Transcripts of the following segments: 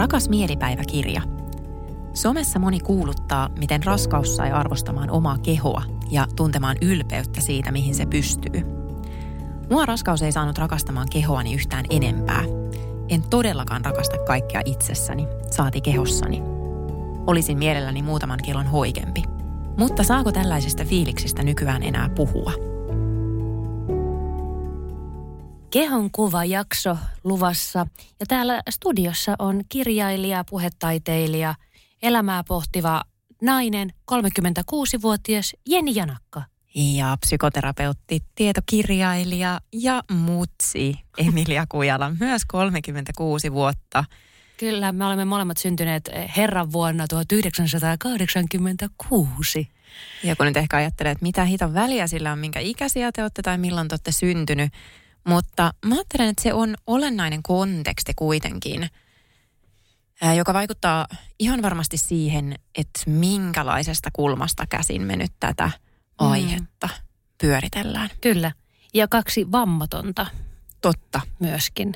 Rakas mielipäiväkirja. Somessa moni kuuluttaa, miten raskaus sai arvostamaan omaa kehoa ja tuntemaan ylpeyttä siitä, mihin se pystyy. Mua raskaus ei saanut rakastamaan kehoani yhtään enempää. En todellakaan rakasta kaikkea itsessäni, saati kehossani. Olisin mielelläni muutaman kilon hoikempi. Mutta saako tällaisista fiiliksistä nykyään enää puhua? Kehon kuva jakso luvassa ja täällä studiossa on kirjailija, puhetaiteilija, elämää pohtiva nainen, 36-vuotias Jenni Janakka. Ja psykoterapeutti, tietokirjailija ja mutsi Emilia Kujala, myös 36 vuotta. Kyllä, me olemme molemmat syntyneet herran vuonna 1986. Ja kun nyt ehkä ajattelee, että mitä hiton väliä sillä on, minkä ikäisiä te olette tai milloin te olette syntynyt, mutta mä ajattelen, että se on olennainen konteksti kuitenkin, joka vaikuttaa ihan varmasti siihen, että minkälaisesta kulmasta käsin me nyt tätä mm. aihetta mm. pyöritellään. Kyllä. Ja kaksi vammatonta. Totta. Myöskin.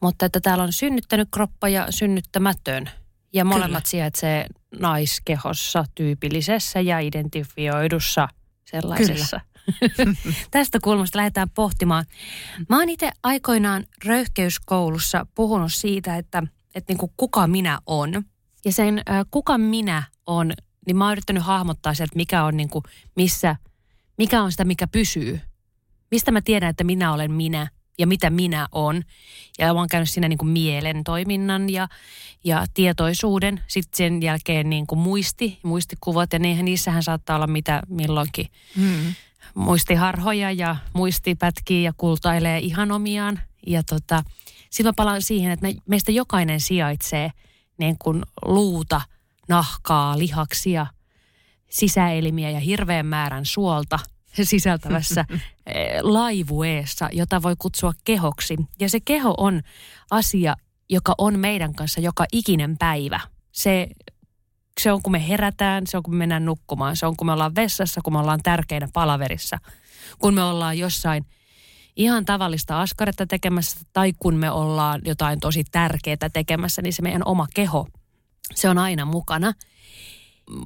Mutta että täällä on synnyttänyt kroppa ja synnyttämätön. Ja molemmat Kyllä. sijaitsee naiskehossa tyypillisessä ja identifioidussa sellaisessa. Kyllä. Tästä kulmasta lähdetään pohtimaan. Mä oon itse aikoinaan röyhkeyskoulussa puhunut siitä, että, että niin kuin kuka minä on. Ja sen äh, kuka minä on, niin mä oon yrittänyt hahmottaa sieltä, mikä on niin kuin, missä, mikä on sitä, mikä pysyy. Mistä mä tiedän, että minä olen minä ja mitä minä on. Ja mä oon käynyt siinä niin kuin mielen toiminnan ja, ja tietoisuuden. Sitten sen jälkeen niin kuin muisti, muistikuvat ja niissähän saattaa olla mitä milloinkin. Mm muistiharhoja ja muistipätkiä ja kultailee ihan omiaan. Ja tota, mä palaan siihen, että me, meistä jokainen sijaitsee niin kuin luuta, nahkaa, lihaksia, sisäelimiä ja hirveän määrän suolta sisältävässä eh, laivueessa, jota voi kutsua kehoksi. Ja se keho on asia, joka on meidän kanssa joka ikinen päivä. Se se on kun me herätään, se on kun me mennään nukkumaan, se on kun me ollaan vessassa, kun me ollaan tärkeinä palaverissa, kun me ollaan jossain ihan tavallista askaretta tekemässä tai kun me ollaan jotain tosi tärkeää tekemässä, niin se meidän oma keho, se on aina mukana.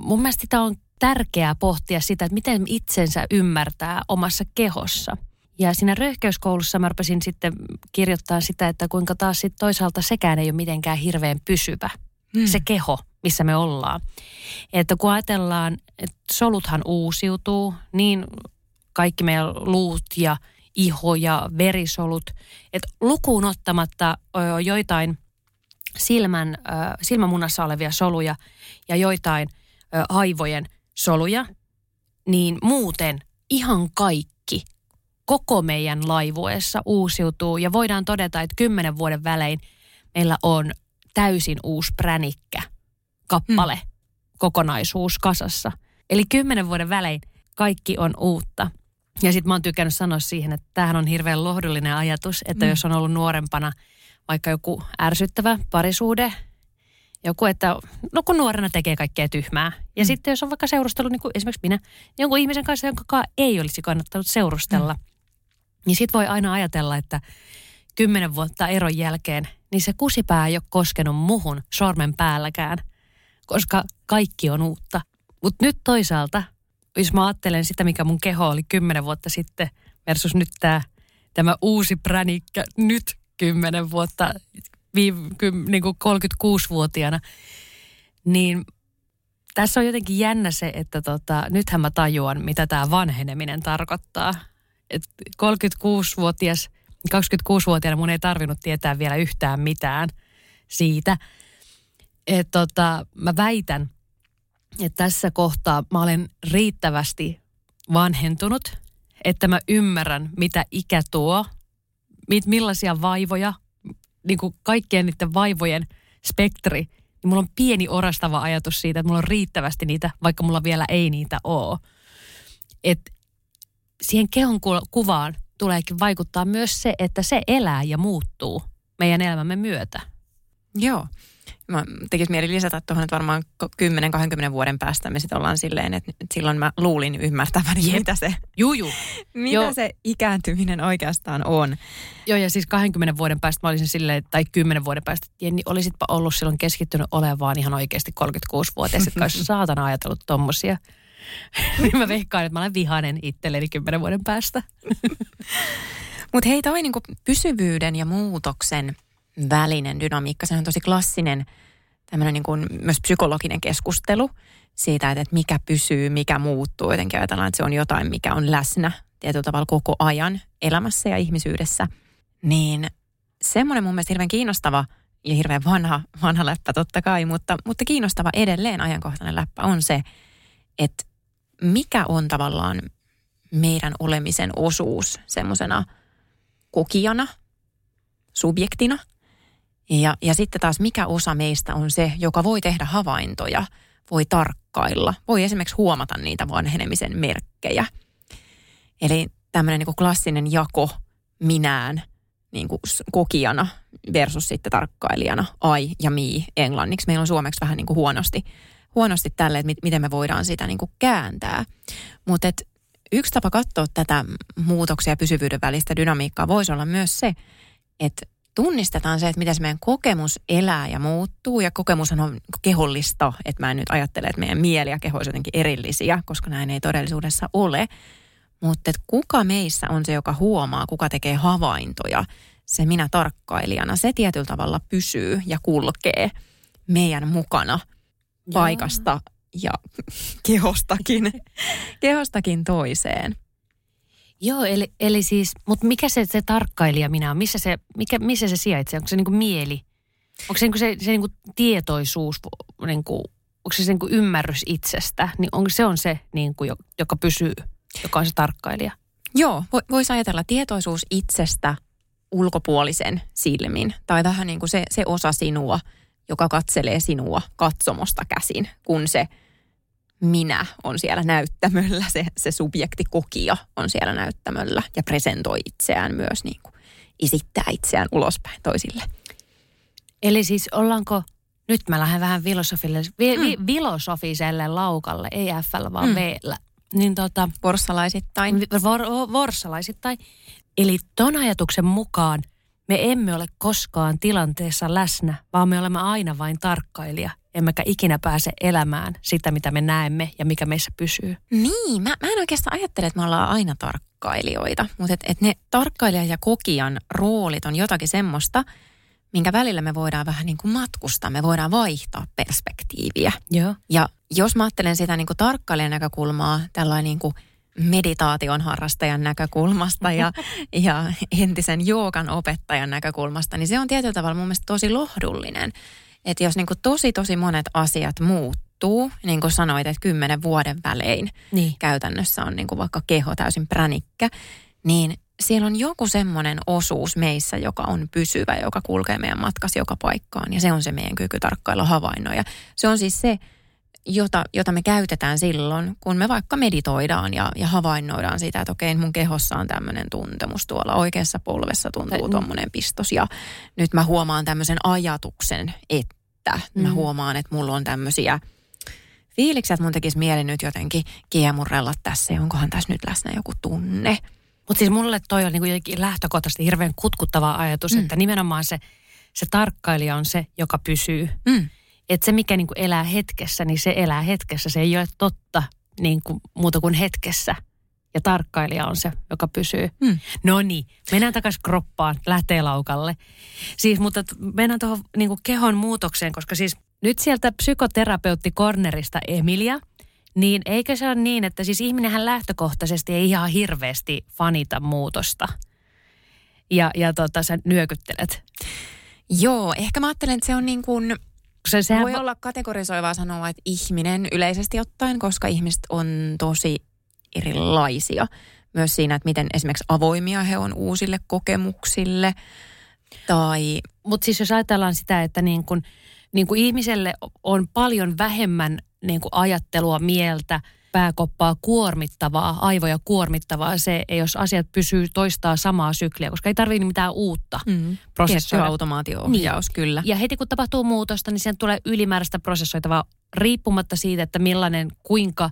Mun mielestä sitä on tärkeää pohtia sitä, että miten itsensä ymmärtää omassa kehossa. Ja siinä röyhkeyskoulussa mä rupesin sitten kirjoittaa sitä, että kuinka taas sitten toisaalta sekään ei ole mitenkään hirveän pysyvä, hmm. se keho – missä me ollaan. Että kun ajatellaan, että soluthan uusiutuu, niin kaikki meidän luut ja iho ja verisolut, että lukuun ottamatta joitain silmän, silmämunassa olevia soluja ja joitain aivojen soluja, niin muuten ihan kaikki koko meidän laivuessa uusiutuu ja voidaan todeta, että kymmenen vuoden välein meillä on täysin uusi pränikkä kappale, hmm. kokonaisuus kasassa. Eli kymmenen vuoden välein kaikki on uutta. Ja sitten mä oon tykännyt sanoa siihen, että tämähän on hirveän lohdullinen ajatus, että hmm. jos on ollut nuorempana vaikka joku ärsyttävä parisuude, joku, että no kun nuorena tekee kaikkea tyhmää. Ja mm. sitten jos on vaikka seurustelu, niin kuin esimerkiksi minä, jonkun ihmisen kanssa, jonka ei olisi kannattanut seurustella, mm. niin sitten voi aina ajatella, että kymmenen vuotta eron jälkeen, niin se kusipää ei ole koskenut muhun sormen päälläkään koska kaikki on uutta. Mutta nyt toisaalta, jos mä ajattelen sitä, mikä mun keho oli kymmenen vuotta sitten versus nyt tämä, tämä uusi pränikkä nyt kymmenen vuotta, viime, niin kuin 36-vuotiaana, niin tässä on jotenkin jännä se, että tota, nythän mä tajuan, mitä tämä vanheneminen tarkoittaa. Et 36-vuotias, 26-vuotiaana mun ei tarvinnut tietää vielä yhtään mitään siitä – et tota, mä väitän, että tässä kohtaa mä olen riittävästi vanhentunut, että mä ymmärrän, mitä ikä tuo, mit, millaisia vaivoja, niin kuin kaikkien niiden vaivojen spektri, niin mulla on pieni orastava ajatus siitä, että mulla on riittävästi niitä, vaikka mulla vielä ei niitä ole. Et siihen kehon kuvaan tuleekin vaikuttaa myös se, että se elää ja muuttuu meidän elämämme myötä. Joo. Mä tekis mieli lisätä tuohon, että varmaan 10-20 vuoden päästä me sitten ollaan silleen, että silloin mä luulin ymmärtäväni, Jep. mitä se, Juju. mitä Joo. se ikääntyminen oikeastaan on. Joo, ja siis 20 vuoden päästä mä olisin silleen, tai 10 vuoden päästä, että Jenni, olisitpa ollut silloin keskittynyt olevaan ihan oikeasti 36-vuotias, että olisi saatana ajatellut tommosia. niin mä veikkaan, että mä olen vihainen itselleni 10 vuoden päästä. Mutta hei, toi niinku pysyvyyden ja muutoksen välinen dynamiikka, se on tosi klassinen tämmöinen niin kuin myös psykologinen keskustelu siitä, että mikä pysyy, mikä muuttuu. Jotenkin ajatellaan, että se on jotain, mikä on läsnä tietyllä tavalla koko ajan elämässä ja ihmisyydessä. Niin semmoinen mun mielestä hirveän kiinnostava ja hirveän vanha, vanha läppä totta kai, mutta, mutta kiinnostava edelleen ajankohtainen läppä on se, että mikä on tavallaan meidän olemisen osuus semmoisena kokijana, subjektina – ja, ja sitten taas mikä osa meistä on se, joka voi tehdä havaintoja, voi tarkkailla, voi esimerkiksi huomata niitä vanhenemisen merkkejä. Eli tämmöinen niin klassinen jako minään niin kuin kokijana versus sitten tarkkailijana, I ja me englanniksi. Meillä on suomeksi vähän niin kuin huonosti, huonosti tälle, että miten me voidaan sitä niin kuin kääntää. Mutta yksi tapa katsoa tätä muutoksia ja pysyvyyden välistä dynamiikkaa voisi olla myös se, että tunnistetaan se, että miten se meidän kokemus elää ja muuttuu. Ja kokemus on kehollista, että mä en nyt ajattele, että meidän mieli ja keho jotenkin erillisiä, koska näin ei todellisuudessa ole. Mutta kuka meissä on se, joka huomaa, kuka tekee havaintoja, se minä tarkkailijana, se tietyllä tavalla pysyy ja kulkee meidän mukana paikasta ja kehostakin, kehostakin toiseen. Joo, eli, eli siis, mutta mikä se, se tarkkailija minä on? Missä se, mikä, missä se sijaitsee? Onko se niin kuin mieli? Onko se niin kuin se, se niin kuin tietoisuus, niin kuin, onko se, se niin kuin ymmärrys itsestä? Niin onko se on se, niin kuin, joka pysyy, joka on se tarkkailija? Joo, voisi ajatella tietoisuus itsestä ulkopuolisen silmin. Tai vähän niin kuin se, se osa sinua, joka katselee sinua katsomosta käsin, kun se – minä on siellä näyttämöllä, se, se subjekti kokija on siellä näyttämöllä ja presentoi itseään myös niin kuin esittää itseään ulospäin toisille. Eli siis ollaanko, nyt mä lähden vähän filosofille, vi, mm. vi, filosofiselle laukalle, ei F vaan mm. V-llä. Niin tota, vorssalaisittain. Vor, vorssalaisittain. Eli ton ajatuksen mukaan me emme ole koskaan tilanteessa läsnä, vaan me olemme aina vain tarkkailija emmekä ikinä pääse elämään sitä, mitä me näemme ja mikä meissä pysyy. Niin, mä, mä en oikeastaan ajattele, että me ollaan aina tarkkailijoita, mutta että et ne tarkkailijan ja kokijan roolit on jotakin semmoista, minkä välillä me voidaan vähän niin kuin matkustaa, me voidaan vaihtaa perspektiiviä. Joo. Ja jos mä ajattelen sitä niin kuin tarkkailijan näkökulmaa, tällainen niin kuin meditaation harrastajan näkökulmasta ja, ja entisen joogan opettajan näkökulmasta, niin se on tietyllä tavalla mun mielestä tosi lohdullinen että jos niin kuin tosi tosi monet asiat muuttuu, niin kuin sanoit, että kymmenen vuoden välein niin. käytännössä on niin kuin vaikka keho täysin pränikkä, niin siellä on joku semmoinen osuus meissä, joka on pysyvä, joka kulkee meidän matkassa joka paikkaan. Ja se on se meidän kyky tarkkailla havainnoja. Se on siis se, jota, jota me käytetään silloin, kun me vaikka meditoidaan ja, ja havainnoidaan sitä, että okei, mun kehossa on tämmöinen tuntemus tuolla oikeassa polvessa tuntuu tuommoinen pistos ja nyt mä huomaan tämmöisen ajatuksen, että mm. mä huomaan, että mulla on tämmöisiä fiiliksiä, että mun tekisi mieli nyt jotenkin kiemurrella tässä ja onkohan tässä nyt läsnä joku tunne. Mutta siis mulle toi on niin lähtökohtaisesti hirveän kutkuttava ajatus, mm. että nimenomaan se, se tarkkailija on se, joka pysyy. Mm että se, mikä niin kuin elää hetkessä, niin se elää hetkessä. Se ei ole totta niin kuin, muuta kuin hetkessä. Ja tarkkailija on se, joka pysyy. Hmm. No niin, mennään takaisin kroppaan, lähtee laukalle. Siis, mutta mennään tuohon niin kehon muutokseen, koska siis nyt sieltä psykoterapeutti Cornerista Emilia, niin eikö se ole niin, että siis ihminenhän lähtökohtaisesti ei ihan hirveästi fanita muutosta. Ja, ja tota, sä nyökyttelet. Joo, ehkä mä ajattelen, että se on niin kuin Se, sehän Voi olla kategorisoivaa sanoa, että ihminen yleisesti ottaen, koska ihmiset on tosi erilaisia. Myös siinä, että miten esimerkiksi avoimia he on uusille kokemuksille. Tai... Mutta siis jos ajatellaan sitä, että niin kun, niin kun ihmiselle on paljon vähemmän niin kun ajattelua, mieltä, pääkoppaa kuormittavaa, aivoja kuormittavaa se, jos asiat pysyy toistaa samaa sykliä, koska ei tarvitse mitään uutta mm. prosessoida. automaatio-ohjaus, niin. kyllä. Ja heti kun tapahtuu muutosta, niin sen tulee ylimääräistä prosessoitavaa riippumatta siitä, että millainen, kuinka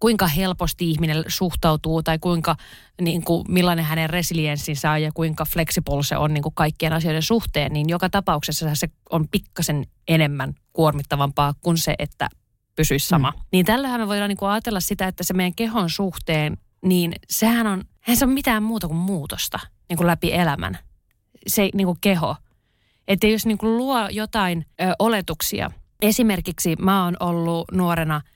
kuinka helposti ihminen suhtautuu tai kuinka, niin kuin, millainen hänen resilienssinsä on ja kuinka flexible se on niin kuin kaikkien asioiden suhteen, niin joka tapauksessa se on pikkasen enemmän kuormittavampaa kuin se, että pysyisi sama. Mm. Niin tällähän me voidaan niin kuin ajatella sitä, että se meidän kehon suhteen, niin sehän on, eihän se ole mitään muuta kuin muutosta niin kuin läpi elämän. Se niin kuin keho. Että jos niin kuin luo jotain ö, oletuksia, esimerkiksi mä oon ollut nuorena –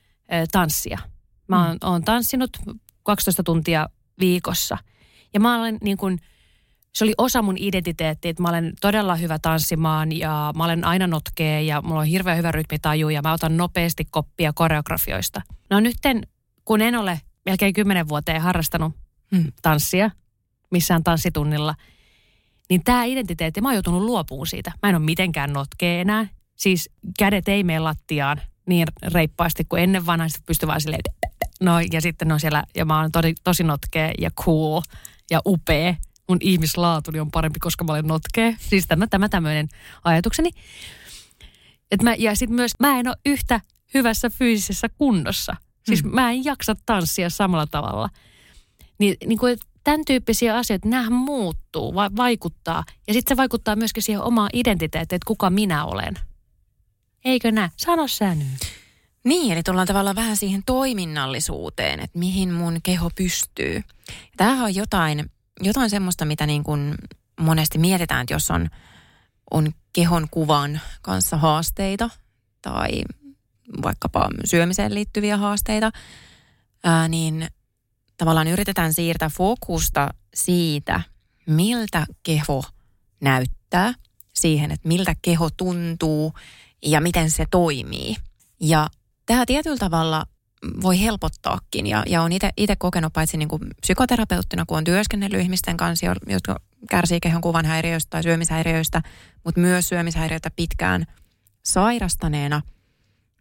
tanssia. Mä oon, mm. oon tanssinut 12 tuntia viikossa. Ja mä olen niin kuin, se oli osa mun identiteettiä, että mä olen todella hyvä tanssimaan ja mä olen aina notkea ja mulla on hirveän hyvä rytmitaju ja mä otan nopeasti koppia koreografioista. No nytten, kun en ole melkein kymmenen vuoteen harrastanut mm. tanssia missään tanssitunnilla, niin tämä identiteetti, mä oon joutunut luopumaan siitä. Mä en ole mitenkään notkea enää. Siis kädet ei mene lattiaan niin reippaasti kuin ennen vanha. Pystyi vaan silleen, no ja sitten on siellä, ja mä oon tosi, tosi notkea ja cool ja upea. Mun ihmislaatuni on parempi, koska mä olen notkea. Siis tämä, tämä tämmöinen ajatukseni. Et mä, ja sitten myös mä en ole yhtä hyvässä fyysisessä kunnossa. Siis hmm. mä en jaksa tanssia samalla tavalla. Niin, niin kuin, tämän tyyppisiä asioita, nämä muuttuu, va- vaikuttaa. Ja sitten se vaikuttaa myöskin siihen omaan identiteettiin, että kuka minä olen. Eikö nä? Sano sä nyt. Niin, eli tullaan tavallaan vähän siihen toiminnallisuuteen, että mihin mun keho pystyy. Tämähän on jotain, jotain semmoista, mitä niin kuin monesti mietitään, että jos on, on kehon kuvan kanssa haasteita tai vaikkapa syömiseen liittyviä haasteita, ää, niin tavallaan yritetään siirtää fokusta siitä, miltä keho näyttää, siihen, että miltä keho tuntuu ja miten se toimii. Ja tämä tietyllä tavalla voi helpottaakin ja, ja on itse kokenut paitsi niin kuin psykoterapeuttina, kun on työskennellyt ihmisten kanssa, jotka kärsii kehon kuvan häiriöistä tai syömishäiriöistä, mutta myös syömishäiriöitä pitkään sairastaneena,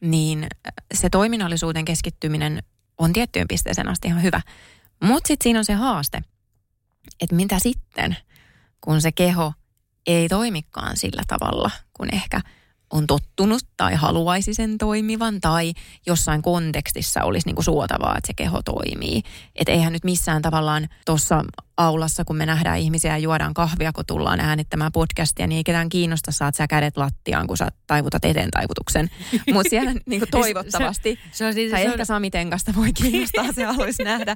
niin se toiminnallisuuden keskittyminen on tiettyyn pisteeseen asti ihan hyvä. Mutta sitten siinä on se haaste, että mitä sitten, kun se keho ei toimikaan sillä tavalla, kun ehkä – on tottunut tai haluaisi sen toimivan tai jossain kontekstissa olisi niin kuin suotavaa, että se keho toimii. Että eihän nyt missään tavallaan tuossa aulassa, kun me nähdään ihmisiä ja juodaan kahvia, kun tullaan äänittämään podcastia, niin ei ketään kiinnosta, saat sä kädet lattiaan, kun sä taivutat eteen taivutuksen. Mutta siellä niin kuin toivottavasti, se, se on siis, tai se ehkä on... Sami Tenkasta voi kiinnostaa, se haluaisi nähdä,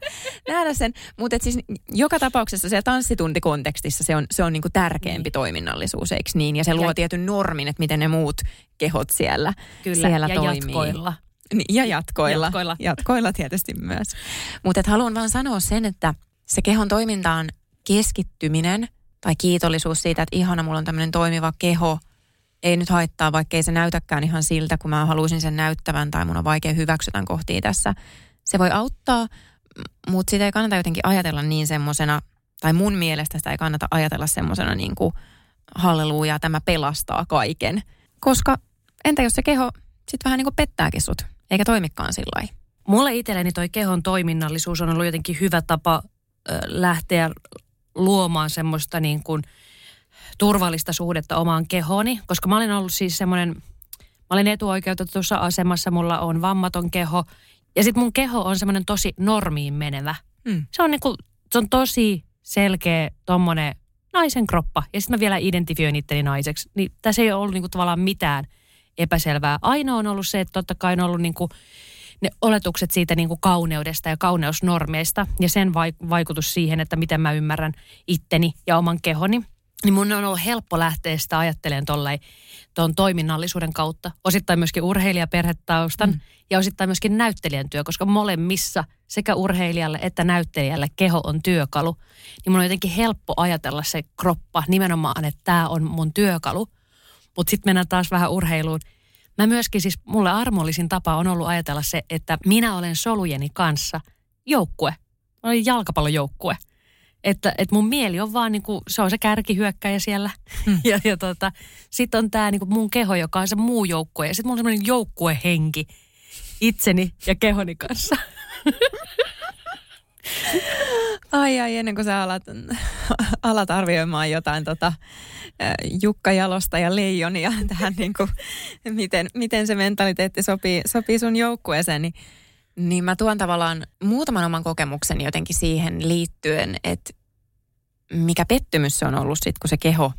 nähdä sen. Mutta siis joka tapauksessa siellä tanssituntikontekstissa se on, se on niin kuin tärkeämpi niin. toiminnallisuus, eikö niin? Ja se luo ja... tietyn normin, että miten ne muut kehot siellä, Kyllä, siellä ja toimii. jatkoilla. Niin, ja jatkoilla. Jatkoilla. Jatkoilla tietysti myös. Mutta haluan vaan sanoa sen, että se kehon toimintaan keskittyminen tai kiitollisuus siitä, että ihana, mulla on tämmöinen toimiva keho, ei nyt haittaa, vaikka ei se näytäkään ihan siltä, kun mä haluaisin sen näyttävän tai mun on vaikea hyväksytä kohtia tässä. Se voi auttaa, mutta sitä ei kannata jotenkin ajatella niin semmoisena, tai mun mielestä sitä ei kannata ajatella semmoisena niin kuin halleluja, tämä pelastaa kaiken. Koska entä jos se keho sitten vähän niin kuin pettääkin sut, eikä toimikaan sillä Mulle itselleni toi kehon toiminnallisuus on ollut jotenkin hyvä tapa lähteä luomaan semmoista niin kuin turvallista suhdetta omaan kehooni, koska mä olen ollut siis semmoinen, mä olen etuoikeutetussa asemassa, mulla on vammaton keho ja sitten mun keho on semmoinen tosi normiin menevä. Mm. Se on niin kuin, se on tosi selkeä tommonen naisen kroppa ja sitten mä vielä identifioin itteni naiseksi. Niin tässä ei ole ollut niin kuin tavallaan mitään epäselvää. Ainoa on ollut se, että totta kai on ollut niin kuin ne oletukset siitä niin kuin kauneudesta ja kauneusnormeista ja sen vaikutus siihen, että miten mä ymmärrän itteni ja oman kehoni. Niin mun on ollut helppo lähteä sitä ajattelemaan tuon toiminnallisuuden kautta. Osittain myöskin urheilijaperhetaustan mm. ja osittain myöskin näyttelijän työ, koska molemmissa sekä urheilijalle että näyttelijälle keho on työkalu. Niin mun on jotenkin helppo ajatella se kroppa nimenomaan, että tämä on mun työkalu. Mutta sitten mennään taas vähän urheiluun. Mä myöskin siis, mulle armollisin tapa on ollut ajatella se, että minä olen solujeni kanssa joukkue. Mä olin jalkapallojoukkue. Että, että mun mieli on vaan niinku, se on se kärkihyökkäjä siellä. Hmm. Ja, ja tota, sitten on tämä niinku mun keho, joka on se muu joukkue. Ja sitten mulla on semmoinen joukkuehenki itseni ja kehoni kanssa. Ai ai, ennen kuin sä alat, alat arvioimaan jotain tota, Jukka Jalosta ja Leijonia tähän, niin kuin, miten, miten se mentaliteetti sopii, sopii sun joukkueeseen, niin, niin mä tuon tavallaan muutaman oman kokemuksen jotenkin siihen liittyen, että mikä pettymys se on ollut sitten, kun se keho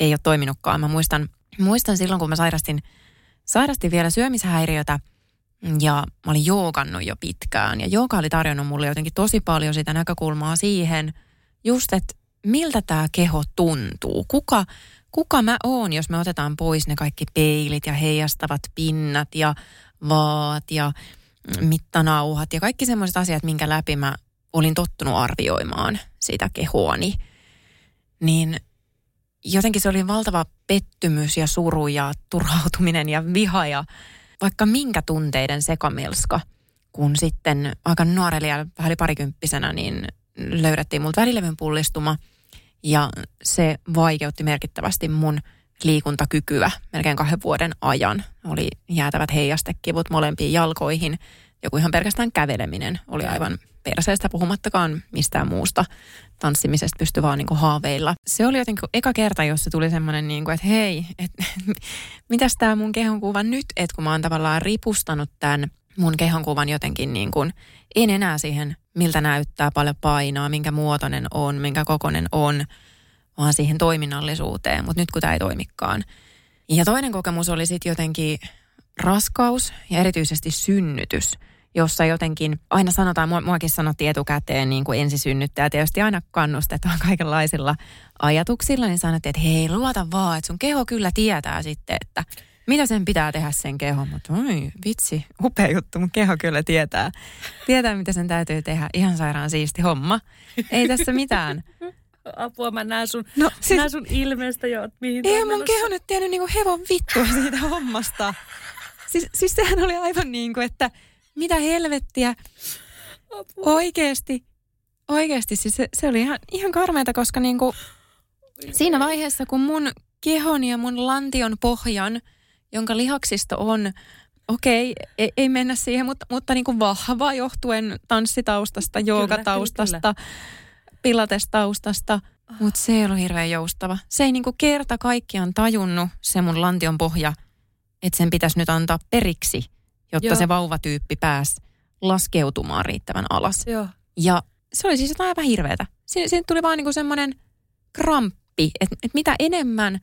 ei ole toiminutkaan. Mä muistan, muistan silloin, kun mä sairastin, sairastin vielä syömishäiriötä – ja mä olin joogannut jo pitkään. Ja jooga oli tarjonnut mulle jotenkin tosi paljon sitä näkökulmaa siihen, just että miltä tämä keho tuntuu. Kuka, kuka mä oon, jos me otetaan pois ne kaikki peilit ja heijastavat pinnat ja vaat ja mittanauhat ja kaikki semmoiset asiat, minkä läpi mä olin tottunut arvioimaan sitä kehoani. Niin jotenkin se oli valtava pettymys ja suru ja turhautuminen ja viha ja vaikka minkä tunteiden sekamelska, kun sitten aika nuorella ja vähän parikymppisenä, niin löydettiin multa välilevyn pullistuma ja se vaikeutti merkittävästi mun liikuntakykyä melkein kahden vuoden ajan. Oli jäätävät heijastekivut molempiin jalkoihin. Joku ihan pelkästään käveleminen oli aivan perseestä puhumattakaan mistään muusta tanssimisesta pystyi vaan niin kuin haaveilla. Se oli jotenkin eka kerta, jossa tuli semmoinen, niin kuin, että hei, et, mitäs tämä mun kehonkuva nyt, että kun mä oon tavallaan ripustanut tämän mun kehonkuvan jotenkin niin kuin, en enää siihen, miltä näyttää, paljon painoa, minkä muotoinen on, minkä kokonen on, vaan siihen toiminnallisuuteen, mutta nyt kun tämä ei toimikaan. Ja toinen kokemus oli sitten jotenkin raskaus ja erityisesti synnytys – jossa jotenkin aina sanotaan, muakin sanottiin etukäteen niin kuin ensisynnyttäjä, tietysti aina kannustetaan kaikenlaisilla ajatuksilla, niin sanottiin, että hei, luota vaan, että sun keho kyllä tietää sitten, että mitä sen pitää tehdä sen keho. Mutta oi, vitsi, upea juttu, mun keho kyllä tietää. Tietää, mitä sen täytyy tehdä. Ihan sairaan siisti homma. Ei tässä mitään. Apua, mä näen sun, no, siis, näen sun ilmeestä jo, mihin Ei mun keho nyt tiennyt niinku hevon vittua siitä hommasta. Siis, siis sehän oli aivan niin kuin, että mitä helvettiä? Apua. Oikeesti, oikeesti, siis se, se oli ihan, ihan karmeita, koska niinku, siinä vaiheessa, kun mun kehon ja mun lantion pohjan, jonka lihaksisto on, okei, okay, ei, ei mennä siihen, mutta, mutta niin kuin vahva johtuen tanssitaustasta, joogataustasta, pilatestaustasta, mutta se ei ollut hirveän joustava. Se ei niin kuin kerta kaikkiaan tajunnut se mun lantion pohja, että sen pitäisi nyt antaa periksi – jotta Joo. se vauvatyyppi pääsi laskeutumaan riittävän alas. Joo. Ja se oli siis jotain aivan hirveätä. Siinä, siinä tuli vaan niinku semmoinen kramppi, että et mitä enemmän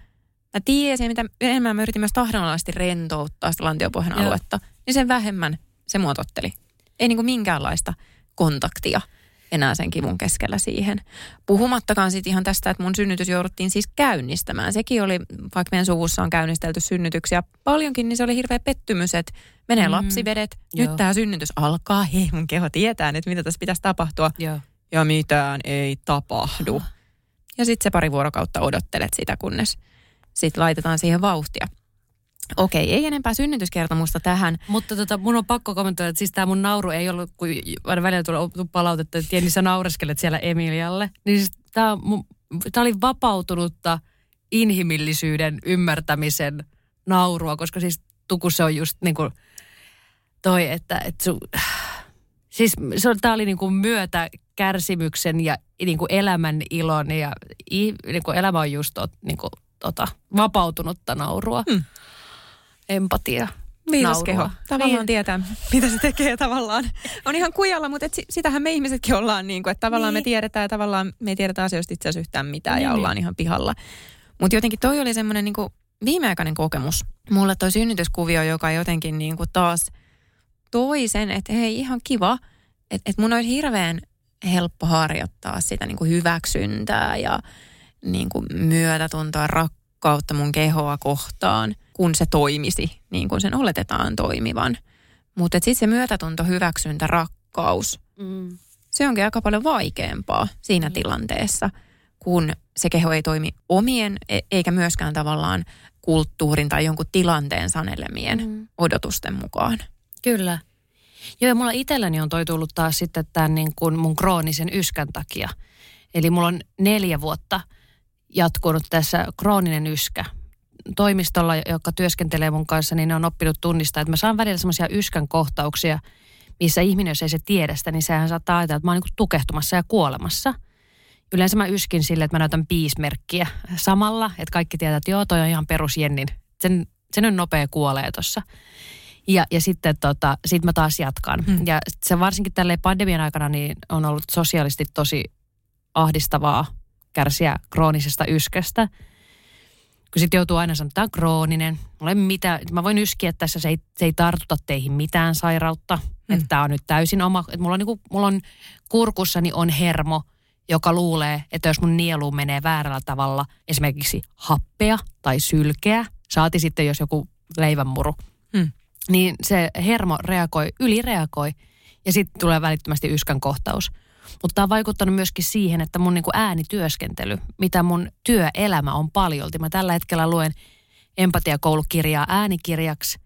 mä tiesin, mitä enemmän mä yritin myös tahdonalaisesti rentouttaa sitä lantiopohjan Joo. aluetta, niin sen vähemmän se muototteli. Ei niinku minkäänlaista kontaktia enää sen kivun keskellä siihen. Puhumattakaan sitten ihan tästä, että mun synnytys jouduttiin siis käynnistämään. Sekin oli, vaikka meidän suvussa on käynnistelty synnytyksiä paljonkin, niin se oli hirveä pettymys, että menee mm. lapsivedet, nyt tämä synnytys alkaa, hei mun keho tietää nyt, mitä tässä pitäisi tapahtua. Joo. Ja mitään ei tapahdu. Ja sitten se pari vuorokautta odottelet sitä, kunnes sitten laitetaan siihen vauhtia. Okei, ei enempää synnytyskertomusta tähän. Mutta tota, mun on pakko kommentoida, että siis tämä mun nauru ei ollut, kun välillä tuli palautetta, että Jenni sä naureskelet siellä Emilialle. Niin siis tämä oli vapautunutta inhimillisyyden ymmärtämisen naurua, koska siis tuku se on just niin kuin toi, että, että su, siis se on, tämä oli niin kuin myötä kärsimyksen ja niin kuin elämän ilon ja niin kuin elämä on just niin kuin, tota, vapautunutta naurua. Hmm empatia. Viisas keho. Tavallaan niin. tietää, mitä se tekee tavallaan. On ihan kujalla, mutta et sitähän me ihmisetkin ollaan, niin kuin, että tavallaan niin. me tiedetään ja tavallaan me ei tiedetä asioista itse asiassa yhtään mitään niin. ja ollaan ihan pihalla. Mutta jotenkin toi oli semmoinen niin viimeaikainen kokemus. Mulle toi synnytyskuvio, joka jotenkin niin kuin taas toi sen, että hei ihan kiva, että et mun olisi hirveän helppo harjoittaa sitä niin kuin hyväksyntää ja niin kuin myötätuntoa, rakkautta mun kehoa kohtaan – kun se toimisi niin kuin sen oletetaan toimivan. Mutta sitten se myötätunto, hyväksyntä, rakkaus, mm. se onkin aika paljon vaikeampaa siinä mm. tilanteessa, kun se keho ei toimi omien e- eikä myöskään tavallaan kulttuurin tai jonkun tilanteen sanelemien mm. odotusten mukaan. Kyllä. Joo, ja mulla itselläni on toi tullut taas sitten tämän niin kuin mun kroonisen yskän takia. Eli mulla on neljä vuotta jatkunut tässä krooninen yskä. Toimistolla, joka työskentelee mun kanssa, niin ne on oppinut tunnistaa, että mä saan välillä semmoisia yskän kohtauksia, missä ihminen, jos ei se tiedä sitä, niin sehän saattaa ajatella, että mä oon niin tukehtumassa ja kuolemassa. Yleensä mä yskin sille, että mä näytän piismerkkiä samalla, että kaikki tietää, että joo, toi on ihan perusjennin. Sen, sen on nopea kuolee tuossa. Ja, ja sitten tota, sit mä taas jatkan. Hmm. Ja se varsinkin tälle pandemian aikana niin on ollut sosiaalisesti tosi ahdistavaa kärsiä kroonisesta yskästä. Kun sitten joutuu aina sanoa, että tämä on krooninen. Mulla mitä, mä voin yskiä tässä, se ei, se ei tartuta teihin mitään sairautta. Hmm. Että tämä on nyt täysin oma, että mulla on, niinku, mulla on kurkussani on hermo, joka luulee, että jos mun nielu menee väärällä tavalla, esimerkiksi happea tai sylkeä, saati sitten jos joku leivänmuru, hmm niin se hermo reagoi, ylireagoi ja sitten tulee välittömästi yskän kohtaus. Mutta tämä on vaikuttanut myöskin siihen, että mun niinku äänityöskentely, mitä mun työelämä on paljolti. Mä tällä hetkellä luen empatiakoulukirjaa äänikirjaksi,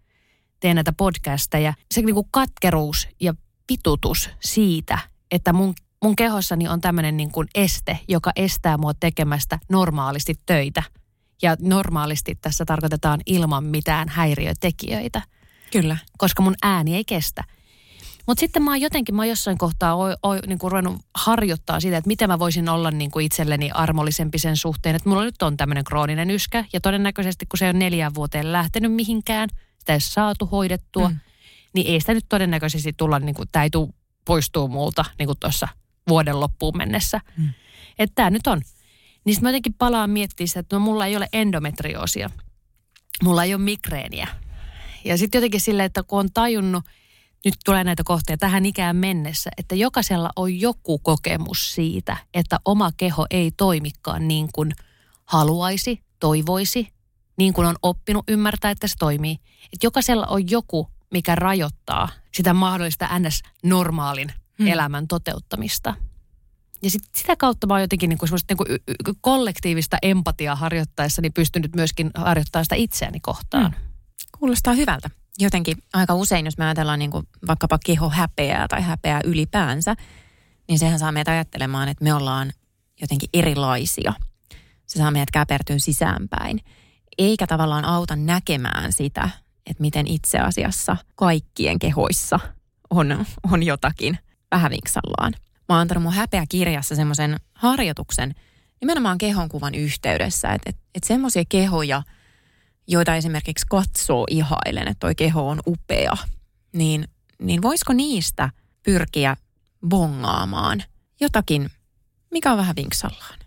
teen näitä podcasteja. Se niinku katkeruus ja pitutus siitä, että mun, mun kehossani on tämmöinen niinku este, joka estää mua tekemästä normaalisti töitä. Ja normaalisti tässä tarkoitetaan ilman mitään häiriötekijöitä – Kyllä. Koska mun ääni ei kestä. Mutta sitten mä oon jotenkin, mä oon jossain kohtaa o, o, niin kuin ruvennut harjoittaa sitä, että miten mä voisin olla niin kuin itselleni armollisempi sen suhteen. Että mulla nyt on tämmöinen krooninen yskä ja todennäköisesti kun se on neljään vuoteen lähtenyt mihinkään, sitä ei saatu hoidettua, mm. niin ei sitä nyt todennäköisesti tulla, niin kuin, tämä ei tule poistuu multa niin kuin tuossa vuoden loppuun mennessä. Mm. Että tämä nyt on. Niin mä jotenkin palaan miettimään sitä, että no mulla ei ole endometrioosia. Mulla ei ole migreeniä ja sitten jotenkin sille, että kun on tajunnut, nyt tulee näitä kohtia tähän ikään mennessä, että jokaisella on joku kokemus siitä, että oma keho ei toimikaan niin kuin haluaisi, toivoisi, niin kuin on oppinut ymmärtää, että se toimii. Että jokaisella on joku, mikä rajoittaa sitä mahdollista ns-normaalin hmm. elämän toteuttamista. Ja sit sitä kautta mä oon jotenkin niin kuin niin kuin kollektiivista empatiaa harjoittaessa niin pystynyt myöskin harjoittamaan sitä itseäni kohtaan. Hmm. Kuulostaa hyvältä. Jotenkin aika usein, jos me ajatellaan niin kuin vaikkapa keho häpeää tai häpeää ylipäänsä, niin sehän saa meitä ajattelemaan, että me ollaan jotenkin erilaisia. Se saa meidät käpertyä sisäänpäin. Eikä tavallaan auta näkemään sitä, että miten itse asiassa kaikkien kehoissa on, on jotakin vähän vinksallaan. Mä oon antanut mun häpeä kirjassa semmoisen harjoituksen nimenomaan kehonkuvan yhteydessä, että, että, että semmoisia kehoja – joita esimerkiksi katsoo ihailen, että toi keho on upea, niin, niin voisiko niistä pyrkiä bongaamaan jotakin, mikä on vähän vinksallaan?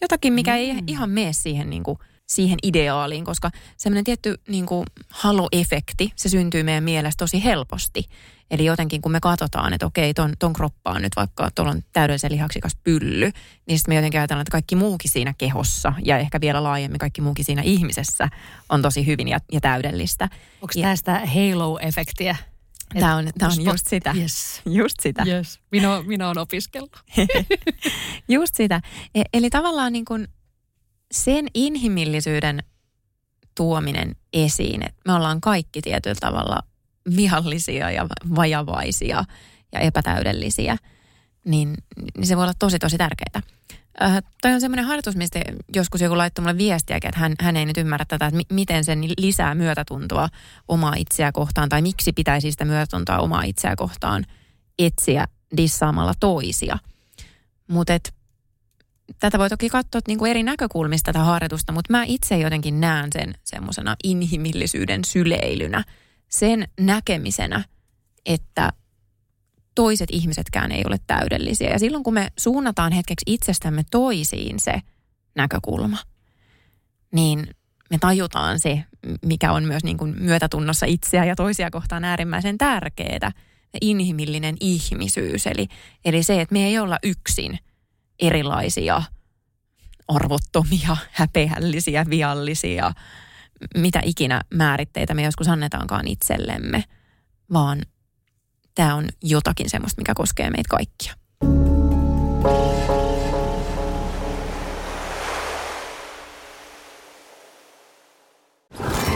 Jotakin, mikä mm. ei ihan mene siihen niin kuin siihen ideaaliin, koska semmoinen tietty niin kuin halo-efekti, se syntyy meidän mielestä tosi helposti. Eli jotenkin kun me katsotaan, että okei, ton, ton kroppa on nyt vaikka, tuolla on täydellisen lihaksikas pylly, niin sitten me jotenkin ajatellaan, että kaikki muukin siinä kehossa ja ehkä vielä laajemmin kaikki muukin siinä ihmisessä on tosi hyvin ja, ja täydellistä. Onko ja, tästä halo-efektiä? Tämä on, tämä on just sitä. Yes. Just sitä. Yes. Minä, minä olen opiskellut. just sitä. E, eli tavallaan niin kuin sen inhimillisyyden tuominen esiin, että me ollaan kaikki tietyllä tavalla viallisia ja vajavaisia ja epätäydellisiä, niin, niin se voi olla tosi tosi tärkeää. Äh, toi on semmoinen harjoitus, mistä joskus joku laittoi mulle viestiä, että hän, hän ei nyt ymmärrä tätä, että mi- miten sen lisää myötätuntoa omaa itseä kohtaan tai miksi pitäisi sitä myötätuntoa omaa itseä kohtaan etsiä dissaamalla toisia. Mutta tätä voi toki katsoa niin kuin eri näkökulmista tätä harjoitusta, mutta mä itse jotenkin näen sen semmoisena inhimillisyyden syleilynä, sen näkemisenä, että toiset ihmisetkään ei ole täydellisiä. Ja silloin kun me suunnataan hetkeksi itsestämme toisiin se näkökulma, niin me tajutaan se, mikä on myös niin kuin myötätunnossa itseä ja toisia kohtaan äärimmäisen tärkeää, inhimillinen ihmisyys. Eli, eli se, että me ei olla yksin – erilaisia arvottomia, häpeällisiä, viallisia, mitä ikinä määritteitä me joskus annetaankaan itsellemme, vaan tämä on jotakin semmoista, mikä koskee meitä kaikkia.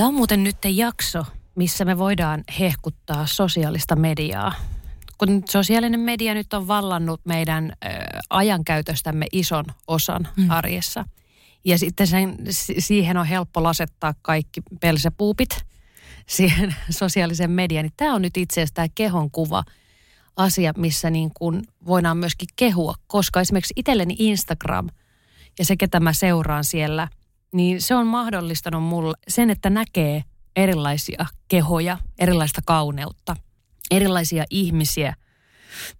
Tämä on muuten nyt jakso, missä me voidaan hehkuttaa sosiaalista mediaa. Kun sosiaalinen media nyt on vallannut meidän ö, ajankäytöstämme ison osan mm. arjessa. Ja sitten sen, siihen on helppo lasettaa kaikki pelsepuupit siihen sosiaalisen mediaan. Niin tämä on nyt itse asiassa tämä kehon kuva asia, missä niin kuin voidaan myöskin kehua. Koska esimerkiksi itselleni Instagram ja se, ketä mä seuraan siellä – niin se on mahdollistanut mulle sen, että näkee erilaisia kehoja, erilaista kauneutta, erilaisia ihmisiä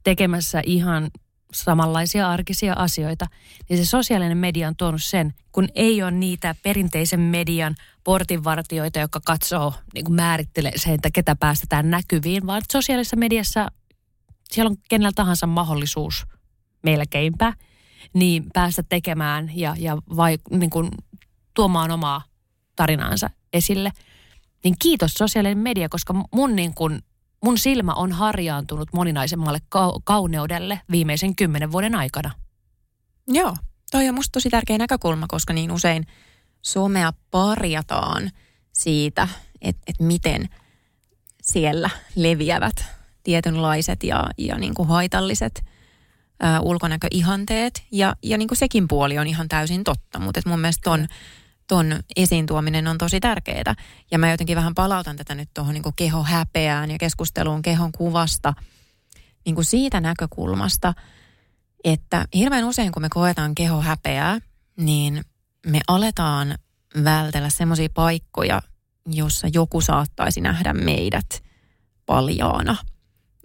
tekemässä ihan samanlaisia arkisia asioita, niin se sosiaalinen media on tuonut sen, kun ei ole niitä perinteisen median portinvartioita, jotka katsoo, niin kuin määrittelee sen, että ketä päästetään näkyviin, vaan sosiaalisessa mediassa siellä on kenellä tahansa mahdollisuus melkeinpä, niin päästä tekemään ja, ja vai, niin kuin tuomaan omaa tarinaansa esille. Niin kiitos sosiaalinen media, koska mun, niin kun, mun silmä on harjaantunut moninaisemmalle ka- kauneudelle viimeisen kymmenen vuoden aikana. Joo, toi on musta tosi tärkeä näkökulma, koska niin usein somea parjataan siitä, että et miten siellä leviävät tietynlaiset ja, ja niin kuin haitalliset ä, ulkonäköihanteet. Ja, ja niin kuin sekin puoli on ihan täysin totta, mutta mun mielestä on ton esiin tuominen on tosi tärkeää. Ja mä jotenkin vähän palautan tätä nyt tuohon niin kehohäpeään ja keskusteluun kehon kuvasta niin kuin siitä näkökulmasta, että hirveän usein kun me koetaan kehohäpeää, niin me aletaan vältellä semmoisia paikkoja, jossa joku saattaisi nähdä meidät paljaana.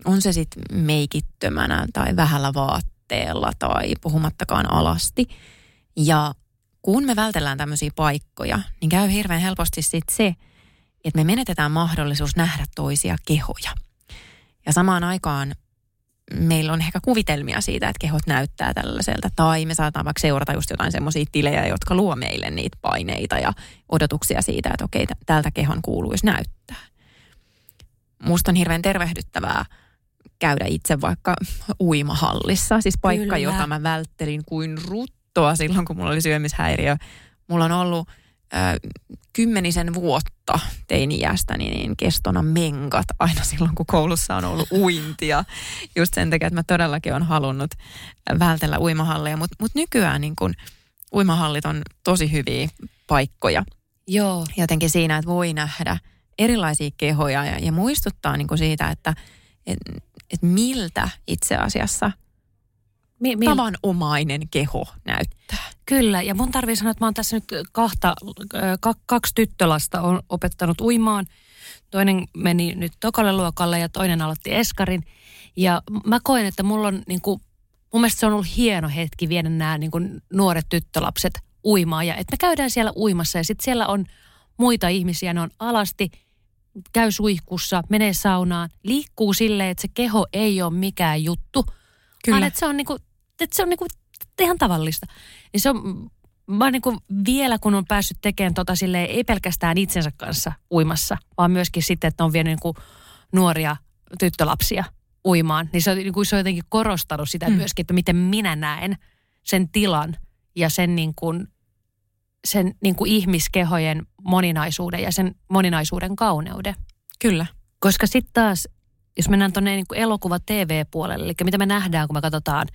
On se sitten meikittömänä tai vähällä vaatteella tai puhumattakaan alasti. Ja kun me vältellään tämmöisiä paikkoja, niin käy hirveän helposti sitten se, että me menetetään mahdollisuus nähdä toisia kehoja. Ja samaan aikaan meillä on ehkä kuvitelmia siitä, että kehot näyttää tällaiselta. Tai me saadaan vaikka seurata just jotain semmoisia tilejä, jotka luo meille niitä paineita ja odotuksia siitä, että okei, tältä kehon kuuluisi näyttää. Musta on hirveän tervehdyttävää käydä itse vaikka uimahallissa. Siis paikka, Kyllä. jota mä välttelin kuin rut kattoa silloin, kun mulla oli syömishäiriö. Mulla on ollut äh, kymmenisen vuotta teini-iästäni niin kestona menkat aina silloin, kun koulussa on ollut uintia. Just sen takia, että mä todellakin olen halunnut vältellä uimahalleja. Mutta mut nykyään niin kun, uimahallit on tosi hyviä paikkoja. Joo. Jotenkin siinä, että voi nähdä erilaisia kehoja ja, ja muistuttaa niin kuin siitä, että et, et miltä itse asiassa – mi- mi- tavanomainen keho näyttää. Kyllä, ja mun tarvii sanoa, että mä oon tässä nyt kahta, k- kaksi tyttölasta on opettanut uimaan. Toinen meni nyt tokalle luokalle ja toinen aloitti eskarin. Ja mä koen, että mulla on niin kuin, mun mielestä se on ollut hieno hetki viedä nämä niin kuin nuoret tyttölapset uimaan. Ja että me käydään siellä uimassa ja sitten siellä on muita ihmisiä, ne on alasti, käy suihkussa, menee saunaan, liikkuu silleen, että se keho ei ole mikään juttu – Kyllä. Vaan että se on, niinku, että se on niinku ihan tavallista. Niin se on, mä niinku vielä kun on päässyt tekemään tota silleen, ei pelkästään itsensä kanssa uimassa, vaan myöskin sitten, että on vienyt niinku nuoria tyttölapsia uimaan, niin se on, niinku, se on jotenkin korostanut sitä mm. myöskin, että miten minä näen sen tilan ja sen, niinku, sen niinku ihmiskehojen moninaisuuden ja sen moninaisuuden kauneuden. Kyllä. Koska sitten taas jos mennään tuonne niin elokuva TV-puolelle, eli mitä me nähdään, kun me katsotaan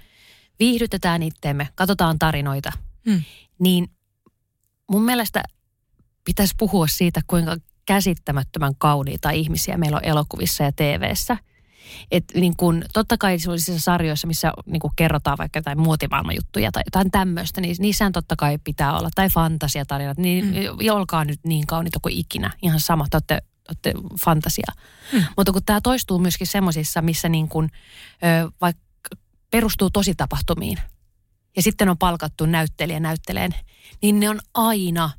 viihdytetään itteemme, katsotaan tarinoita, Mm. niin mun mielestä pitäisi puhua siitä, kuinka käsittämättömän kauniita ihmisiä meillä on elokuvissa ja TV:ssä. Et niin kun, totta kai sellaisissa sarjoissa, missä niin kun kerrotaan vaikka jotain muotimaailmanjuttuja tai jotain tämmöistä, niin niissähän totta kai pitää olla. Tai fantasiatarinat, niin mm. olkaa nyt niin kauniita kuin ikinä. Ihan sama, te olette, olette fantasia. Mm. Mutta kun tämä toistuu myöskin semmoisissa, missä niin kun, ö, vaikka perustuu tositapahtumiin ja sitten on palkattu näyttelijä näytteleen, niin ne on aina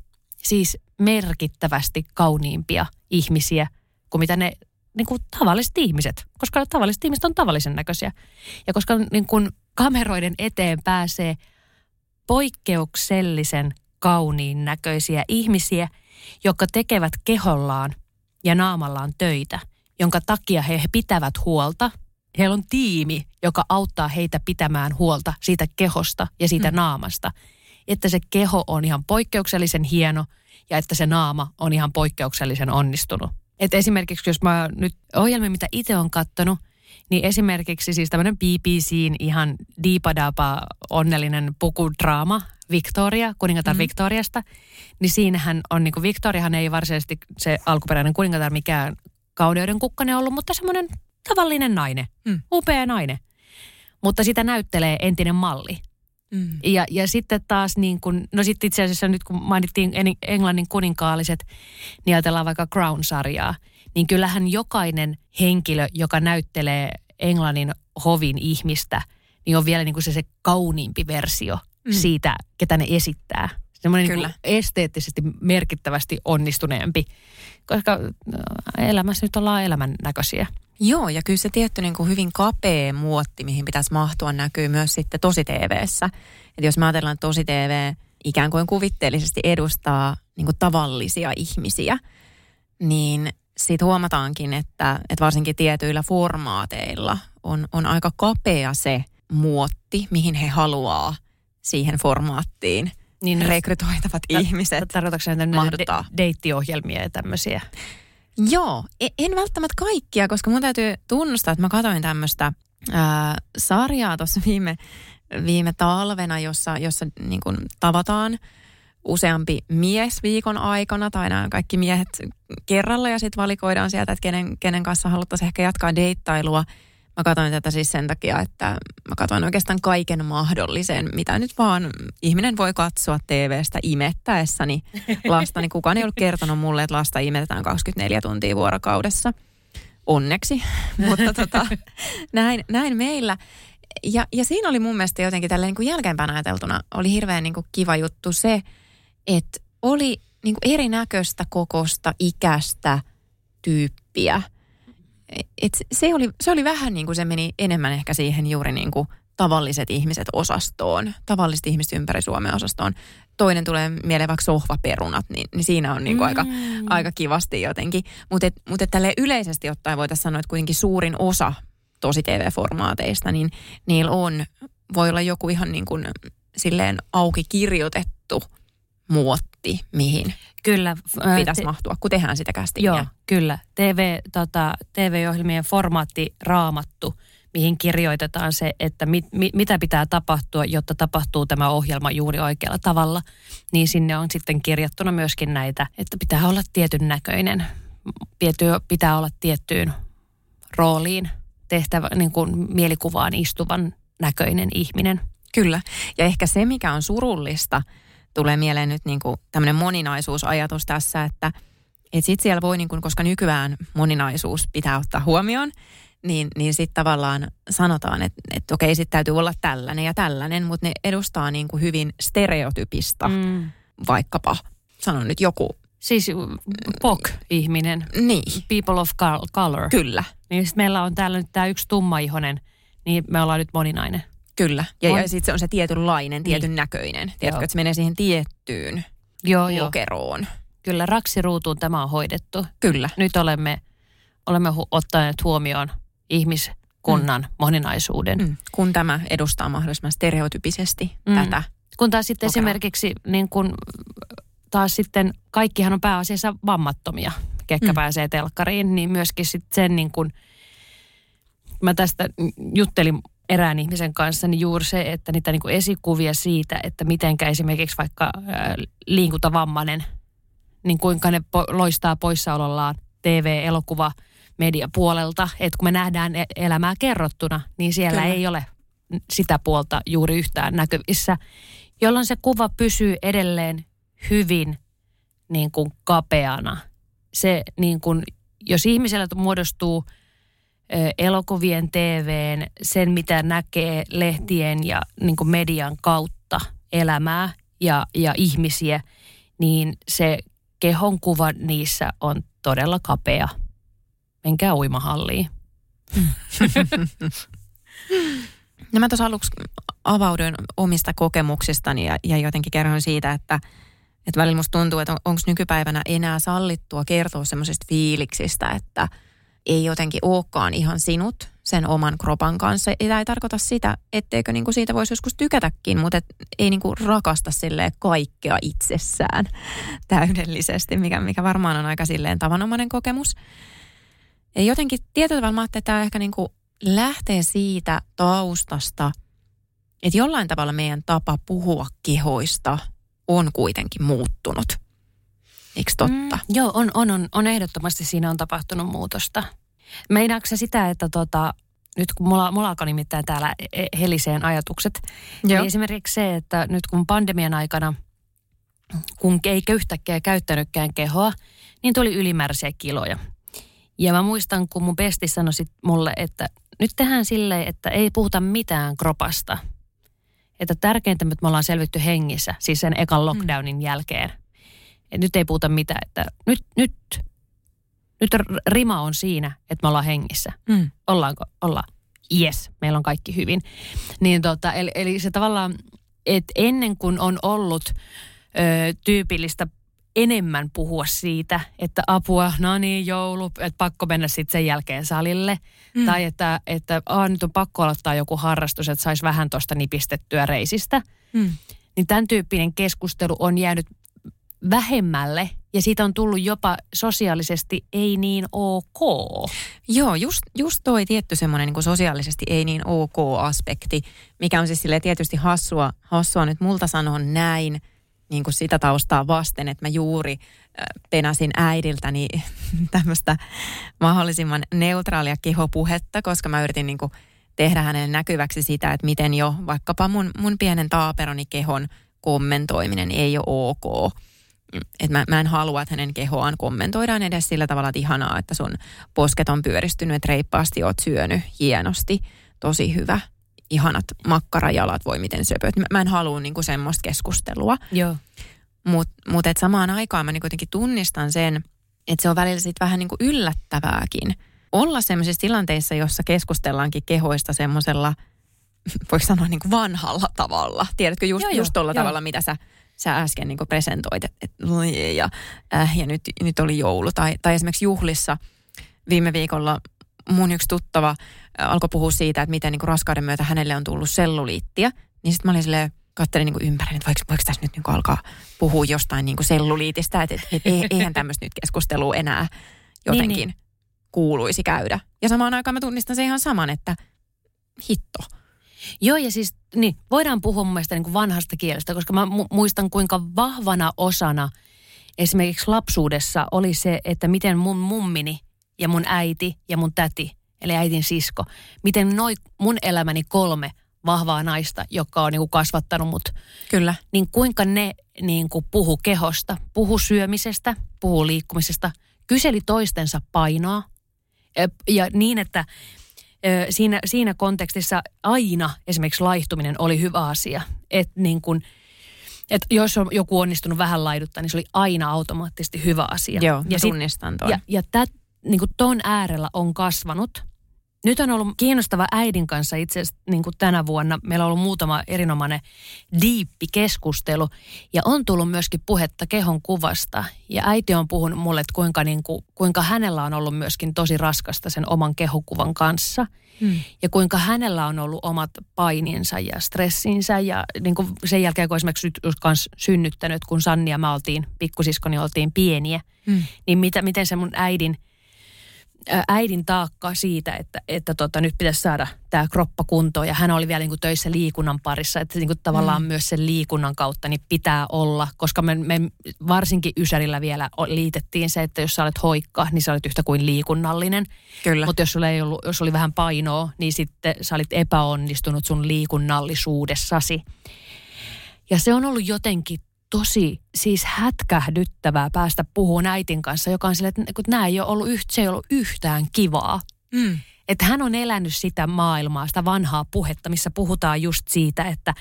siis merkittävästi kauniimpia ihmisiä kuin mitä ne niin kuin tavalliset ihmiset, koska tavalliset ihmiset on tavallisen näköisiä. Ja koska niin kuin kameroiden eteen pääsee poikkeuksellisen kauniin näköisiä ihmisiä, jotka tekevät kehollaan ja naamallaan töitä, jonka takia he pitävät huolta. Heillä on tiimi, joka auttaa heitä pitämään huolta siitä kehosta ja siitä mm. naamasta. Että se keho on ihan poikkeuksellisen hieno ja että se naama on ihan poikkeuksellisen onnistunut. Et esimerkiksi jos mä nyt ohjelmia, mitä itse on kattonut, niin esimerkiksi siis tämmöinen BBCn ihan diipadapa onnellinen pukudraama Victoria, kuningatar mm-hmm. Victoriasta, niin siinähän on, niin kuin Victoriahan ei varsinaisesti se alkuperäinen kuningatar mikään kauneuden kukkanen ollut, mutta semmoinen tavallinen nainen, mm. upea nainen. Mutta sitä näyttelee entinen malli. Mm. Ja, ja sitten taas niin kuin, no sitten itse asiassa nyt kun mainittiin Englannin kuninkaalliset, niin ajatellaan vaikka Crown-sarjaa, niin kyllähän jokainen henkilö, joka näyttelee Englannin hovin ihmistä, niin on vielä niin kuin se, se kauniimpi versio mm. siitä, ketä ne esittää. Semmoinen niin kuin esteettisesti merkittävästi onnistuneempi, koska elämässä nyt ollaan elämän näköisiä. Joo, ja kyllä se tietty niin kuin hyvin kapea muotti, mihin pitäisi mahtua, näkyy myös sitten tosi TVssä. Että jos me ajatellaan, että tosi TV ikään kuin kuvitteellisesti edustaa niin kuin tavallisia ihmisiä, niin sitten huomataankin, että, että varsinkin tietyillä formaateilla on, on aika kapea se muotti, mihin he haluaa siihen formaattiin niin, rekrytoitavat t- ihmiset Tarkoitatko mahduttaa. De- deittiohjelmia ja tämmöisiä? Joo, e, en välttämättä kaikkia, koska mun täytyy tunnustaa, että mä katsoin tämmöistä sarjaa tuossa viime, viime talvena, jossa, jossa niin kuin tavataan useampi mies viikon aikana tai nämä kaikki miehet kerralla ja sitten valikoidaan sieltä, että kenen, kenen kanssa haluttaisiin ehkä jatkaa deittailua. Mä katsoin tätä siis sen takia, että mä katsoin oikeastaan kaiken mahdollisen, mitä nyt vaan ihminen voi katsoa TVstä imettäessäni lasta. Niin kukaan ei ollut kertonut mulle, että lasta imetetään 24 tuntia vuorokaudessa. Onneksi, mutta tota, näin, näin meillä. Ja, ja siinä oli mun mielestä jotenkin tällä niin kuin jälkeenpäin ajateltuna oli hirveän niin kuin kiva juttu se, että oli niin kuin erinäköistä kokosta, ikäistä tyyppiä – et se, oli, se oli vähän niin kuin se meni enemmän ehkä siihen juuri niin kuin tavalliset ihmiset osastoon, tavalliset ihmiset ympäri Suomen osastoon. Toinen tulee mieleen vaikka sohvaperunat, niin, niin siinä on niin kuin mm. aika, aika kivasti jotenkin. Mutta et, mut et tälle yleisesti ottaen voitaisiin sanoa, että kuitenkin suurin osa tosi TV-formaateista, niin niillä on, voi olla joku ihan niin kuin silleen auki kirjoitettu muotti, mihin kyllä, pitäisi te, mahtua, kun tehdään sitä castingia. Joo, kyllä. TV, tota, TV-ohjelmien formaatti raamattu, mihin kirjoitetaan se, että mit, mit, mitä pitää tapahtua, jotta tapahtuu tämä ohjelma juuri oikealla tavalla. Niin sinne on sitten kirjattuna myöskin näitä, että pitää olla tietyn näköinen, pitää olla tiettyyn rooliin tehtävä, niin kuin mielikuvaan istuvan näköinen ihminen. Kyllä. Ja ehkä se, mikä on surullista – tulee mieleen nyt niin kuin tämmöinen moninaisuusajatus tässä, että et sit siellä voi, niin kuin, koska nykyään moninaisuus pitää ottaa huomioon, niin, niin sitten tavallaan sanotaan, että, että okei, sitten täytyy olla tällainen ja tällainen, mutta ne edustaa niin kuin hyvin stereotypista, mm. vaikkapa, sanon nyt joku. Siis POC-ihminen. Niin. People of color. Kyllä. Niin sitten meillä on täällä nyt tämä yksi tummaihonen, niin me ollaan nyt moninainen. Kyllä. Ja, on. ja sitten se on se tietynlainen, tietyn niin. näköinen. Tiedätkö, että se menee siihen tiettyyn joo, lokeroon. Joo. Kyllä, raksiruutuun tämä on hoidettu. Kyllä. Nyt olemme, olemme hu- ottaneet huomioon ihmiskunnan mm. moninaisuuden. Mm. Kun tämä edustaa mahdollisimman stereotypisesti mm. tätä. Kun taas sitten lokeroa. esimerkiksi niin kun, taas sitten kaikkihan on pääasiassa vammattomia, ketkä mm. pääsee telkkariin, niin myöskin sitten sen niin kun, mä tästä juttelin erään ihmisen kanssa, niin juuri se, että niitä niin kuin esikuvia siitä, että mitenkä esimerkiksi vaikka ää, liikuntavammainen, niin kuinka ne po- loistaa poissaolollaan TV-elokuva mediapuolelta, että kun me nähdään e- elämää kerrottuna, niin siellä Kyllä. ei ole sitä puolta juuri yhtään näkyvissä, jolloin se kuva pysyy edelleen hyvin niin kuin kapeana. Se niin kuin, jos ihmisellä muodostuu elokuvien, TVn, sen mitä näkee lehtien ja niin median kautta elämää ja, ja ihmisiä, niin se kehonkuva niissä on todella kapea. Menkää uimahalliin. No mä tuossa aluksi avauduin omista kokemuksistani ja, ja jotenkin kerroin siitä, että, että välillä musta tuntuu, että on, onko nykypäivänä enää sallittua kertoa semmoisista fiiliksistä, että ei jotenkin olekaan ihan sinut sen oman kropan kanssa. Tämä ei tarkoita sitä, etteikö niinku siitä voisi joskus tykätäkin, mutta et ei niinku rakasta silleen kaikkea itsessään täydellisesti, mikä, mikä varmaan on aika silleen tavanomainen kokemus. Ja jotenkin tietyllä tavalla mä että tämä ehkä niinku lähtee siitä taustasta, että jollain tavalla meidän tapa puhua kehoista on kuitenkin muuttunut. Eikö totta? Mm, joo, on, on, on, on ehdottomasti siinä on tapahtunut muutosta. Meinaatko sä sitä, että tota, nyt kun mulla, mulla alkoi nimittäin täällä e- heliseen ajatukset, Joo. niin esimerkiksi se, että nyt kun pandemian aikana, kun ei yhtäkkiä käyttänytkään kehoa, niin tuli ylimääräisiä kiloja. Ja mä muistan, kun mun pesti sanoi sit mulle, että nyt tehdään silleen, että ei puhuta mitään kropasta. Että tärkeintä, että me ollaan selvitty hengissä, siis sen ekan lockdownin mm. jälkeen. Et nyt ei puhuta mitään, että nyt, nyt, nyt rima on siinä, että me ollaan hengissä. Mm. Ollaanko? Ollaan. Yes, meillä on kaikki hyvin. Niin tota, eli, eli se tavallaan, että ennen kuin on ollut ö, tyypillistä enemmän puhua siitä, että apua, no niin, joulu, että pakko mennä sitten sen jälkeen salille. Mm. Tai että, että Aa, nyt on pakko aloittaa joku harrastus, että saisi vähän tuosta nipistettyä reisistä. Mm. Niin tämän tyyppinen keskustelu on jäänyt vähemmälle ja siitä on tullut jopa sosiaalisesti ei niin ok. Joo, just, just toi tietty semmoinen niin sosiaalisesti ei niin ok aspekti, mikä on siis tietysti hassua, hassua nyt multa sanoa näin, niin kuin sitä taustaa vasten, että mä juuri penäsin äidiltäni tämmöistä mahdollisimman neutraalia kehopuhetta, koska mä yritin niin kuin tehdä hänelle näkyväksi sitä, että miten jo vaikkapa mun, mun pienen taaperoni kehon kommentoiminen ei ole ok. Että mä, mä en halua, että hänen kehoaan kommentoidaan edes sillä tavalla, että ihanaa, että sun posket on pyöristynyt, että reippaasti oot syönyt hienosti, tosi hyvä, ihanat makkarajalat, voi miten söpöt. Mä, mä en halua niinku semmoista keskustelua. Joo. Mutta mut et samaan aikaan mä niinku jotenkin tunnistan sen, että se on välillä sit vähän niinku yllättävääkin. Olla semmoisissa tilanteissa, jossa keskustellaankin kehoista semmoisella, voiko sanoa niinku vanhalla tavalla. Tiedätkö, just, Joo, just tuolla joo. tavalla, mitä sä, sä äsken niinku presentoit, että et, oi, ja, äh, ja nyt, nyt oli joulu. Tai, tai esimerkiksi juhlissa viime viikolla mun yksi tuttava äh, alkoi puhua siitä, että miten niinku raskauden myötä hänelle on tullut selluliittiä. Niin sitten mä olin silleen, katselin niinku ympärille, että voiko, voiko tässä nyt niinku alkaa puhua jostain niinku selluliitistä, että et, et, ei- eihän tämmöistä nyt keskustelua enää jotenkin Niin, niin, niin. kuuluisi käydä. Ja samaan aikaan mä tunnistan se ihan saman, että hitto. Joo, ja siis niin, voidaan puhua mun mielestä niin kuin vanhasta kielestä, koska mä mu- muistan kuinka vahvana osana esimerkiksi lapsuudessa oli se, että miten mun mummini ja mun äiti ja mun täti, eli äitin sisko, miten noi mun elämäni kolme vahvaa naista, jotka on niin kuin kasvattanut mut, Kyllä. niin kuinka ne niin kuin puhu kehosta, puhu syömisestä, puhu liikkumisesta, kyseli toistensa painoa ja niin, että siinä, siinä kontekstissa aina esimerkiksi laihtuminen oli hyvä asia. Että niin kun, et jos on joku onnistunut vähän laiduttaa, niin se oli aina automaattisesti hyvä asia. Joo, ja sit- tunnistan ton. ja, ja tät, niin kuin ton äärellä on kasvanut. Nyt on ollut kiinnostava äidin kanssa itse asiassa niin kuin tänä vuonna. Meillä on ollut muutama erinomainen diippi keskustelu ja on tullut myöskin puhetta kehon kuvasta. Ja äiti on puhunut mulle, että kuinka, niin kuin, kuinka hänellä on ollut myöskin tosi raskasta sen oman kehokuvan kanssa. Hmm. Ja kuinka hänellä on ollut omat paininsa ja stressinsä ja niin kuin sen jälkeen, kun esimerkiksi nyt kans synnyttänyt, kun Sanni ja mä oltiin, pikkusiskoni oltiin pieniä, Hmm. niin mitä, miten se mun äidin äidin taakka siitä, että, että tota, nyt pitäisi saada tämä kroppa kuntoon. Ja hän oli vielä niin kuin töissä liikunnan parissa, että niin kuin tavallaan mm. myös sen liikunnan kautta niin pitää olla, koska me, me varsinkin Ysärillä vielä liitettiin se, että jos sä olet hoikka, niin sä olet yhtä kuin liikunnallinen. Kyllä. Mutta jos, sulla ei ollut, jos oli vähän painoa, niin sitten sä olit epäonnistunut sun liikunnallisuudessasi. Ja se on ollut jotenkin tosi siis hätkähdyttävää päästä puhumaan äitin kanssa, joka on sille, että nämä ei ole ollut, yht, se ei ollut yhtään kivaa. Mm. Että hän on elänyt sitä maailmaa, sitä vanhaa puhetta, missä puhutaan just siitä, että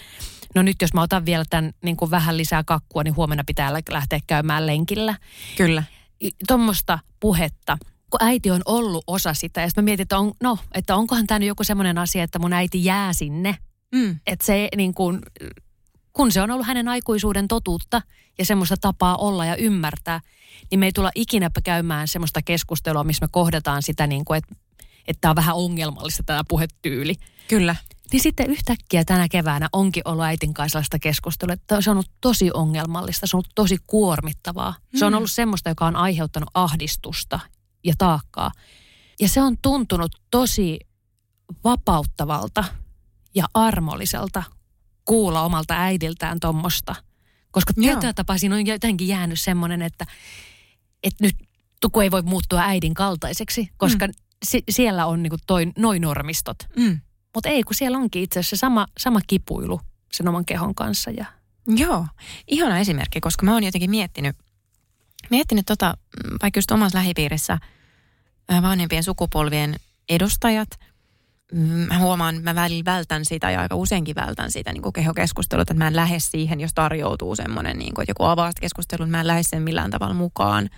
no nyt jos mä otan vielä tämän niin kuin vähän lisää kakkua, niin huomenna pitää lähteä käymään lenkillä. Kyllä. Tuommoista puhetta kun äiti on ollut osa sitä. Ja sitten mä mietin, että, on, no, että onkohan tämä nyt joku semmoinen asia, että mun äiti jää sinne. Mm. Että se niin kuin, kun se on ollut hänen aikuisuuden totuutta ja semmoista tapaa olla ja ymmärtää, niin me ei tulla ikinä käymään semmoista keskustelua, missä me kohdataan sitä, niin kuin, että, että tämä on vähän ongelmallista tämä puhetyyli. Kyllä. Niin sitten yhtäkkiä tänä keväänä onkin ollut äitin kanssa sellaista keskustelua, että se on ollut tosi ongelmallista, se on ollut tosi kuormittavaa. Mm. Se on mm. ollut semmoista, joka on aiheuttanut ahdistusta ja taakkaa. Ja se on tuntunut tosi vapauttavalta ja armolliselta kuulla omalta äidiltään tuommoista. Koska tietyllä tapaa siinä on jotenkin jäänyt semmoinen, että, että nyt tuku ei voi muuttua äidin kaltaiseksi, koska mm. si- siellä on niinku toi, noin normistot. Mm. Mutta ei, kun siellä onkin itse asiassa sama, sama kipuilu sen oman kehon kanssa. Ja... Joo, ihana esimerkki, koska mä oon jotenkin miettinyt, miettinyt tota, vaikka just omassa lähipiirissä vanhempien sukupolvien edustajat – mä huomaan, mä välillä vältän sitä ja aika useinkin vältän sitä niin kehokeskustelua, että mä en lähde siihen, jos tarjoutuu semmoinen, niin kuin, että joku avaa keskustelu, niin mä en lähde sen millään tavalla mukaan.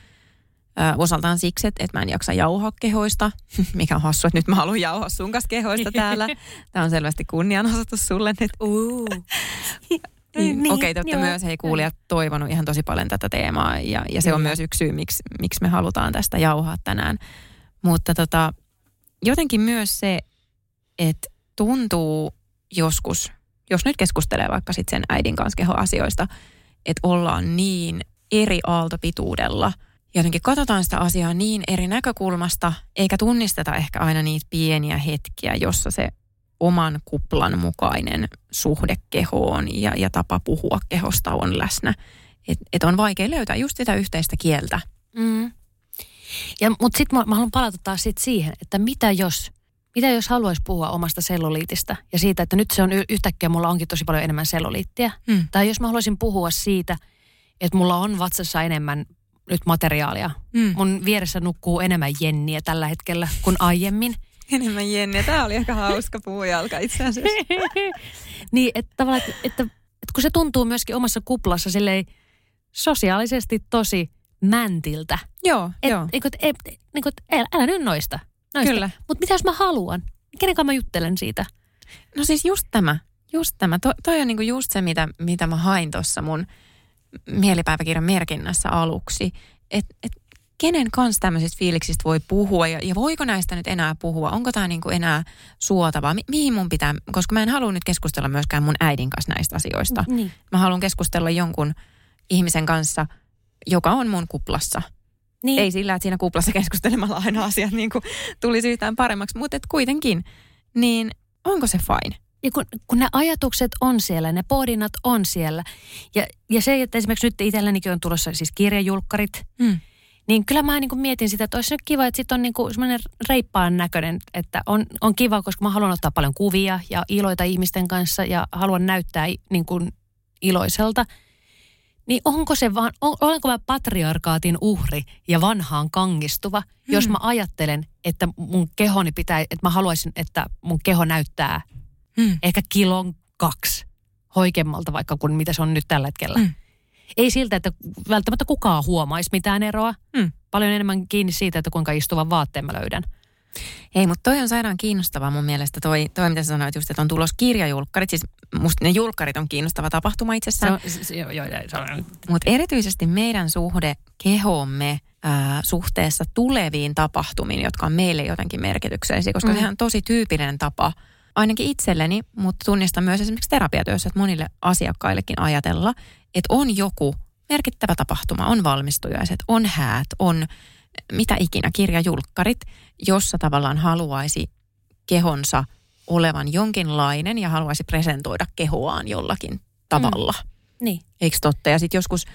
Ö, osaltaan siksi, että, että mä en jaksa jauhaa kehoista, mikä on hassu, että nyt mä haluan jauhaa sun kanssa kehoista täällä. Tämä on selvästi kunnianosoitus sulle nyt. Uh. niin, Okei, te olette myös, hei kuulijat, toivonut ihan tosi paljon tätä teemaa ja, ja se on myös yksi syy, miksi, miksi me halutaan tästä jauhaa tänään. Mutta tota, jotenkin myös se, että tuntuu joskus, jos nyt keskustelee vaikka sitten sen äidin kanssa kehoasioista, että ollaan niin eri aaltopituudella. Jotenkin katsotaan sitä asiaa niin eri näkökulmasta, eikä tunnisteta ehkä aina niitä pieniä hetkiä, jossa se oman kuplan mukainen suhde kehoon ja, ja tapa puhua kehosta on läsnä. Että et on vaikea löytää just sitä yhteistä kieltä. Mm. Ja, mutta sitten mä, mä haluan palata taas sit siihen, että mitä jos – mitä jos haluaisi puhua omasta selluliitista ja siitä, että nyt se on yhtäkkiä, mulla onkin tosi paljon enemmän selluliittiä. Mm. Tai jos mä haluaisin puhua siitä, että mulla on vatsassa enemmän nyt materiaalia. Mm. Mun vieressä nukkuu enemmän jenniä tällä hetkellä kuin aiemmin. Enemmän jenniä. Tämä oli aika hauska puujalka itse asiassa. niin, että tavallaan, että, että, että kun se tuntuu myöskin omassa kuplassa silleen sosiaalisesti tosi mäntiltä. Joo, et, joo. Et, et, et, et, et, älä nyt noista. Noista. Kyllä. Mutta mitä jos mä haluan? Kenen kanssa mä juttelen siitä? No siis just tämä. Just tämä. To, toi on niinku just se, mitä, mitä mä hain tuossa mun mielipäiväkirjan merkinnässä aluksi. Että et kenen kanssa tämmöisistä fiiliksistä voi puhua ja, ja voiko näistä nyt enää puhua? Onko tämä niinku enää suotavaa? Mi- mihin mun pitää, koska mä en halua nyt keskustella myöskään mun äidin kanssa näistä asioista. Niin. Mä haluan keskustella jonkun ihmisen kanssa, joka on mun kuplassa – niin. Ei sillä, että siinä kuplassa keskustelemalla aina asiat niin kuin tulisi yhtään paremmaksi, mutta et kuitenkin. Niin onko se fine? Ja kun, kun ne ajatukset on siellä, ne pohdinnat on siellä. Ja, ja se, että esimerkiksi nyt itsellänikin on tulossa siis kirjajulkkarit, mm. niin kyllä mä niin kuin mietin sitä, että olisi nyt kiva, että sitten on niin kuin semmoinen reippaan näköinen, että on, on kiva, koska mä haluan ottaa paljon kuvia ja iloita ihmisten kanssa ja haluan näyttää niin kuin iloiselta – niin onko se vaan, on, olenko mä patriarkaatin uhri ja vanhaan kangistuva, hmm. jos mä ajattelen, että mun kehoni pitää, että mä haluaisin, että mun keho näyttää hmm. ehkä kilon kaksi hoikemmalta vaikka kuin mitä se on nyt tällä hetkellä. Hmm. Ei siltä, että välttämättä kukaan huomaisi mitään eroa. Hmm. Paljon enemmän kiinni siitä, että kuinka istuvan vaatteen mä löydän. Ei, mutta toi on sairaan kiinnostavaa mun mielestä toi, toi mitä sä sanoit just, että on tulos kirjajulkkarit. Siis musta ne julkkarit on kiinnostava tapahtuma itsessään. Mutta erityisesti meidän suhde kehomme ää, suhteessa tuleviin tapahtumiin, jotka on meille jotenkin merkityksellisiä, koska mm. sehän on tosi tyypillinen tapa ainakin itselleni, mutta tunnistan myös esimerkiksi terapiatyössä, että monille asiakkaillekin ajatella, että on joku merkittävä tapahtuma, on valmistujaiset, on häät, on mitä ikinä, kirjajulkkarit, jossa tavallaan haluaisi kehonsa olevan jonkinlainen ja haluaisi presentoida kehoaan jollakin tavalla. Mm. Niin. Eikö totta? Ja sitten joskus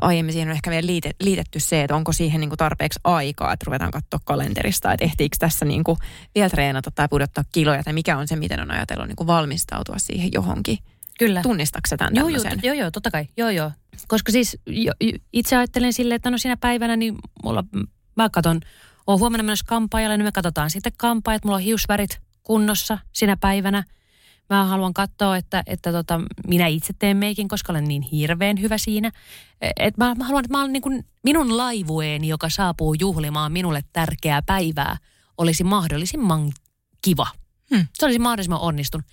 aiemmin siihen on ehkä vielä liitet, liitetty se, että onko siihen niin kuin tarpeeksi aikaa, että ruvetaan katsoa kalenterista, että ehtiikö tässä niin kuin vielä treenata tai pudottaa kiloja, tai mikä on se, miten on ajatellut niin kuin valmistautua siihen johonkin. Kyllä. Tunnistatko tämän joo, joo, joo, joo, totta kai. Joo, joo. Koska siis jo, itse ajattelen silleen, että no siinä päivänä niin mulla, mä katon, oon huomenna menossa kampaajalle, niin me katsotaan sitten kampaajat, mulla on hiusvärit kunnossa sinä päivänä – Mä haluan katsoa, että, että tota, minä itse teen meikin, koska olen niin hirveän hyvä siinä. Et mä, mä haluan, että mä olen niin kuin minun laivueeni, joka saapuu juhlimaan minulle tärkeää päivää, olisi mahdollisimman kiva. Hmm. Se olisi mahdollisimman onnistunut.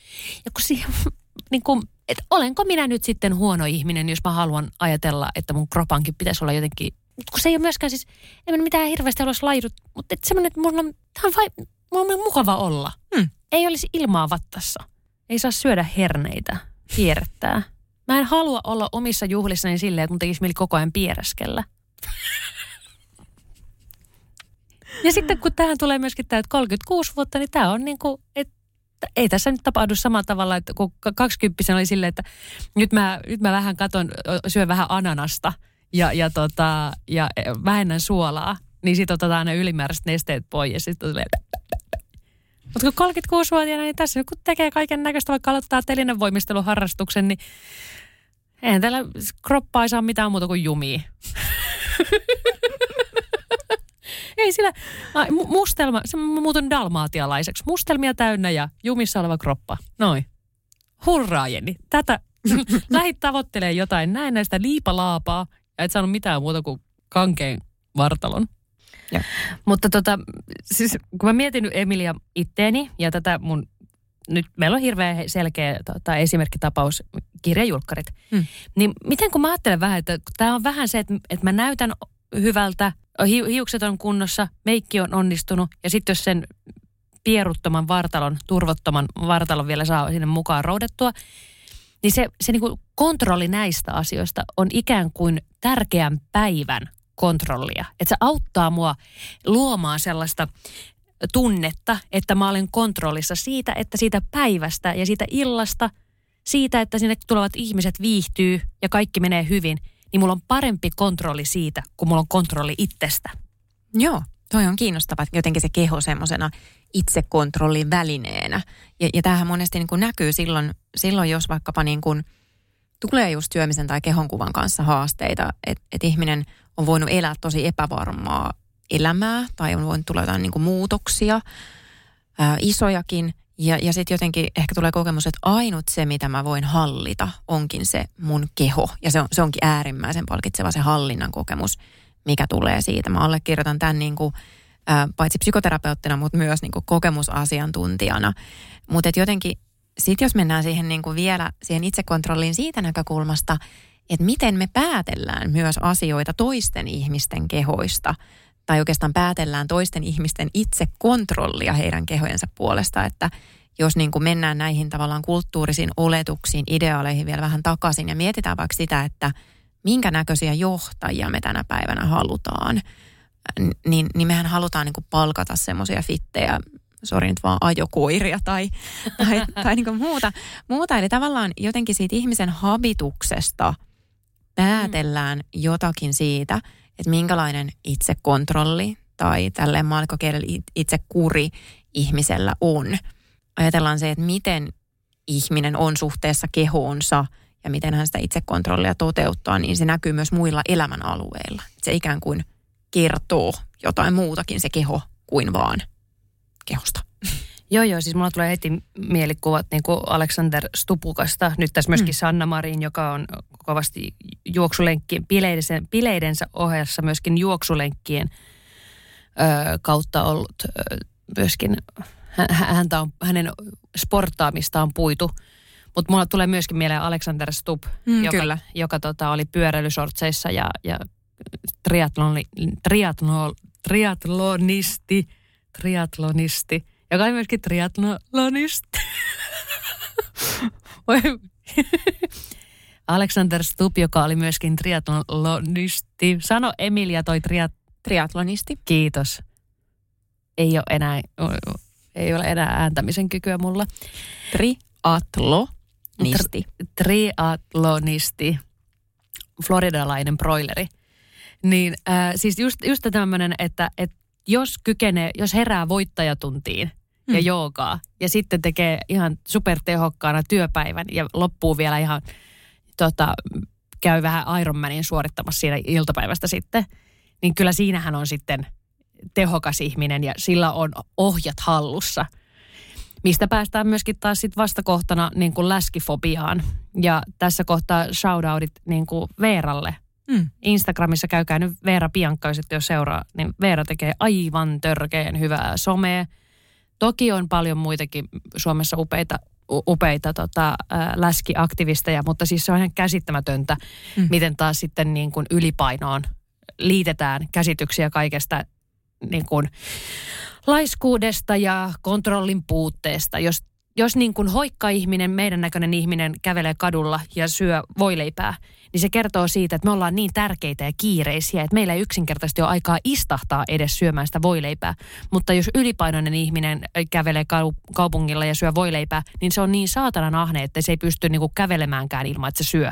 Ja kun siihen, niin kuin, että olenko minä nyt sitten huono ihminen, jos mä haluan ajatella, että mun kropankin pitäisi olla jotenkin kun se ei ole myöskään siis, en mitään hirveästi olisi laidut, mutta semmoinen, että mulla on, on, vai, mulla on mukava olla. Hmm. Ei olisi ilmaa vattassa. Ei saa syödä herneitä, pierrettää. Mä en halua olla omissa juhlissani silleen, että mun tekisi mieli koko ajan pieräskellä. Ja sitten kun tähän tulee myöskin tämä 36 vuotta, niin tämä on niin kuin, että ei tässä nyt tapahdu samalla tavalla, että kun 20 oli silleen, että nyt mä, nyt mä vähän katon, syön vähän ananasta ja, ja, tota, ja e, vähennän suolaa, niin sitten otetaan ne ylimääräiset nesteet pois ja sitten tulee mutta kun 36-vuotiaana, niin tässä kun tekee kaiken näköistä, vaikka aloittaa telinevoimisteluharrastuksen, niin eihän täällä kroppaa ei saa mitään muuta kuin jumia. ei sillä, mustelma, se muutun dalmaatialaiseksi. Mustelmia täynnä ja jumissa oleva kroppa. Noin. Hurraa Jenni. Tätä, lähit tavoittelee jotain näin näistä liipalaapaa ja et saanut mitään muuta kuin kankeen vartalon. Ja. Mutta tota, siis kun mä mietin nyt Emilia itteeni ja tätä mun, nyt meillä on hirveän selkeä tota, esimerkkitapaus, kirjajulkkarit. Hmm. Niin miten kun mä ajattelen vähän, että tämä on vähän se, että, että mä näytän hyvältä, hiukset on kunnossa, meikki on onnistunut ja sitten jos sen pieruttoman vartalon, turvottoman vartalon vielä saa sinne mukaan roudettua, niin se, se niin kuin kontrolli näistä asioista on ikään kuin tärkeän päivän kontrollia. Että se auttaa mua luomaan sellaista tunnetta, että mä olen kontrollissa siitä, että siitä päivästä ja siitä illasta, siitä, että sinne tulevat ihmiset viihtyy ja kaikki menee hyvin, niin mulla on parempi kontrolli siitä, kun mulla on kontrolli itsestä. Joo, toi on kiinnostava, jotenkin se keho semmoisena itsekontrollin välineenä. Ja, ja tämähän monesti niin kuin näkyy silloin, silloin, jos vaikkapa niin kuin tulee just syömisen tai kehonkuvan kanssa haasteita, että et ihminen on voinut elää tosi epävarmaa elämää tai on voinut tulla jotain niin kuin muutoksia, ää, isojakin. Ja, ja sitten jotenkin ehkä tulee kokemus, että ainut se, mitä mä voin hallita, onkin se mun keho. Ja se, on, se onkin äärimmäisen palkitseva se hallinnan kokemus, mikä tulee siitä. Mä allekirjoitan tämän niin kuin, ää, paitsi psykoterapeuttina, mutta myös niin kuin kokemusasiantuntijana. Mutta jotenkin sitten jos mennään siihen niin kuin vielä siihen itsekontrolliin siitä näkökulmasta, että miten me päätellään myös asioita toisten ihmisten kehoista tai oikeastaan päätellään toisten ihmisten itsekontrollia heidän kehojensa puolesta, että jos niin kuin mennään näihin tavallaan kulttuurisiin oletuksiin, ideaaleihin vielä vähän takaisin ja mietitään vaikka sitä, että minkä näköisiä johtajia me tänä päivänä halutaan, niin, niin mehän halutaan niin kuin palkata semmoisia fittejä, sori nyt vaan ajokoiria tai, tai, tai niin kuin muuta, muuta. Eli tavallaan jotenkin siitä ihmisen habituksesta – päätellään mm. jotakin siitä, että minkälainen itsekontrolli tai tälleen maallikkokielellä itsekuri ihmisellä on. Ajatellaan se, että miten ihminen on suhteessa kehoonsa ja miten hän sitä itsekontrollia toteuttaa, niin se näkyy myös muilla elämänalueilla. Se ikään kuin kertoo jotain muutakin se keho kuin vaan kehosta. Joo, joo, siis mulla tulee heti mielikuvat niin kuin Alexander Stupukasta. Nyt tässä myöskin mm. Sanna Marin, joka on kovasti juoksulenkkien, bileidensä, bileidensä ohessa myöskin juoksulenkkien ö, kautta ollut ö, myöskin, häntä on, hänen sporttaamistaan puitu. Mutta mulla tulee myöskin mieleen Alexander Stubb, mm, joka, kyllä. joka tota, oli pyöräilysortseissa ja, ja triatloni, triatlon, triatlonisti, triatlonisti – joka oli myöskin triatlonisti. Alexander Stubb, joka oli myöskin triatlonisti. Sano Emilia toi triat, triatlonisti. Kiitos. Ei ole enää, ei ole enää ääntämisen kykyä mulla. Triatlonisti. Triatlonisti. Floridalainen broileri. Niin äh, siis just, just tämmöinen, että, että jos kykenee, jos herää voittajatuntiin ja Hmm. joogaa ja sitten tekee ihan supertehokkaana työpäivän ja loppuu vielä ihan tota, käy vähän Ironmanin suorittamassa siinä iltapäivästä sitten, niin kyllä siinähän on sitten tehokas ihminen ja sillä on ohjat hallussa. Mistä päästään myöskin taas sitten vastakohtana niin kuin läskifobiaan. Ja tässä kohtaa shoutoutit niin kuin Veeralle. Mm. Instagramissa käykää nyt Veera Piankka, jos ette ole seuraa, niin Veera tekee aivan törkeän hyvää somea. Toki on paljon muitakin Suomessa upeita, upeita tota, ää, läskiaktivisteja, mutta siis se on ihan käsittämätöntä, mm. miten taas sitten niin kuin ylipainoon liitetään käsityksiä kaikesta niin kuin laiskuudesta ja kontrollin puutteesta. Jos, jos niin kuin hoikka ihminen, meidän näköinen ihminen kävelee kadulla ja syö voileipää, niin se kertoo siitä, että me ollaan niin tärkeitä ja kiireisiä, että meillä ei yksinkertaisesti ole aikaa istahtaa edes syömään sitä voileipää. Mutta jos ylipainoinen ihminen kävelee kau- kaupungilla ja syö voileipää, niin se on niin saatanan ahne, että se ei pysty niin kuin kävelemäänkään ilman, että se syö.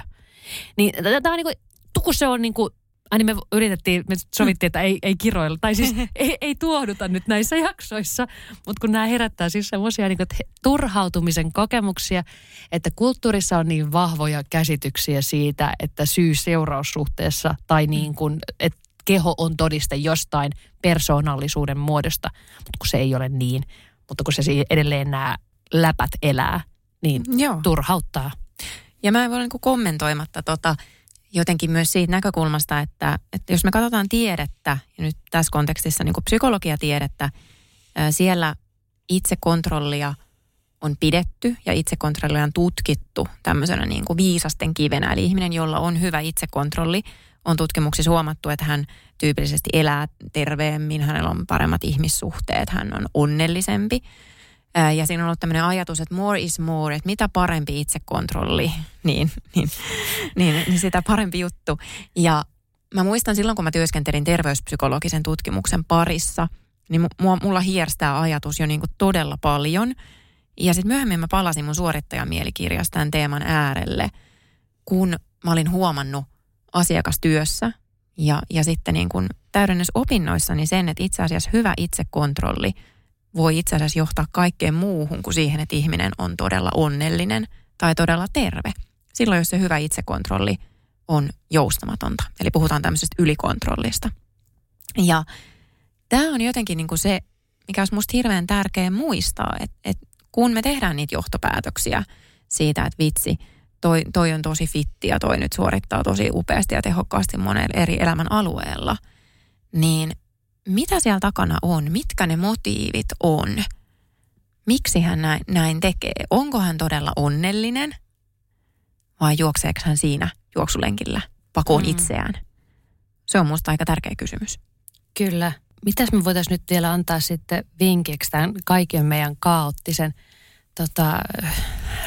Niin tämä on niin kuin, kun se on niin kuin Ai niin me yritettiin, me sovittiin, että ei, ei kiroilla. Tai siis ei, ei tuohduta nyt näissä jaksoissa. Mutta kun nämä herättää siis semmoisia niin turhautumisen kokemuksia, että kulttuurissa on niin vahvoja käsityksiä siitä, että syy-seuraussuhteessa tai niin kuin, että keho on todiste jostain persoonallisuuden muodosta. Mutta kun se ei ole niin, mutta kun se edelleen nämä läpät elää, niin Joo. turhauttaa. Ja mä en voi niin kommentoimatta tota, jotenkin myös siitä näkökulmasta, että, että jos me katsotaan tiedettä, ja nyt tässä kontekstissa niin psykologiatiedettä, siellä itsekontrollia on pidetty ja itsekontrollia on tutkittu tämmöisenä niin kuin viisasten kivenä. Eli ihminen, jolla on hyvä itsekontrolli, on tutkimuksissa huomattu, että hän tyypillisesti elää terveemmin, hänellä on paremmat ihmissuhteet, hän on onnellisempi. Ja siinä on ollut tämmöinen ajatus, että more is more, että mitä parempi itsekontrolli, niin, niin, niin, niin sitä parempi juttu. Ja mä muistan silloin, kun mä työskentelin terveyspsykologisen tutkimuksen parissa, niin mu- mua, mulla hierstää ajatus jo niin kuin todella paljon. Ja sitten myöhemmin mä palasin mun suorittajan mielikirjasta tämän teeman äärelle, kun mä olin huomannut asiakastyössä ja, ja sitten niin kuin täydennysopinnoissani sen, että itse asiassa hyvä itsekontrolli voi itse asiassa johtaa kaikkeen muuhun kuin siihen, että ihminen on todella onnellinen tai todella terve. Silloin, jos se hyvä itsekontrolli on joustamatonta. Eli puhutaan tämmöisestä ylikontrollista. Ja tämä on jotenkin niin kuin se, mikä olisi musta hirveän tärkeä muistaa, että, että kun me tehdään niitä johtopäätöksiä siitä, että vitsi, toi, toi on tosi fitti ja toi nyt suorittaa tosi upeasti ja tehokkaasti monella eri elämän alueella, niin mitä siellä takana on? Mitkä ne motiivit on? Miksi hän näin, näin tekee? Onko hän todella onnellinen? Vai juokseeko hän siinä juoksulenkillä pakoon Mm. itseään? Se on musta aika tärkeä kysymys. Kyllä. Mitäs me voitaisiin nyt vielä antaa sitten vinkiksi tämän kaiken meidän kaoottisen tota,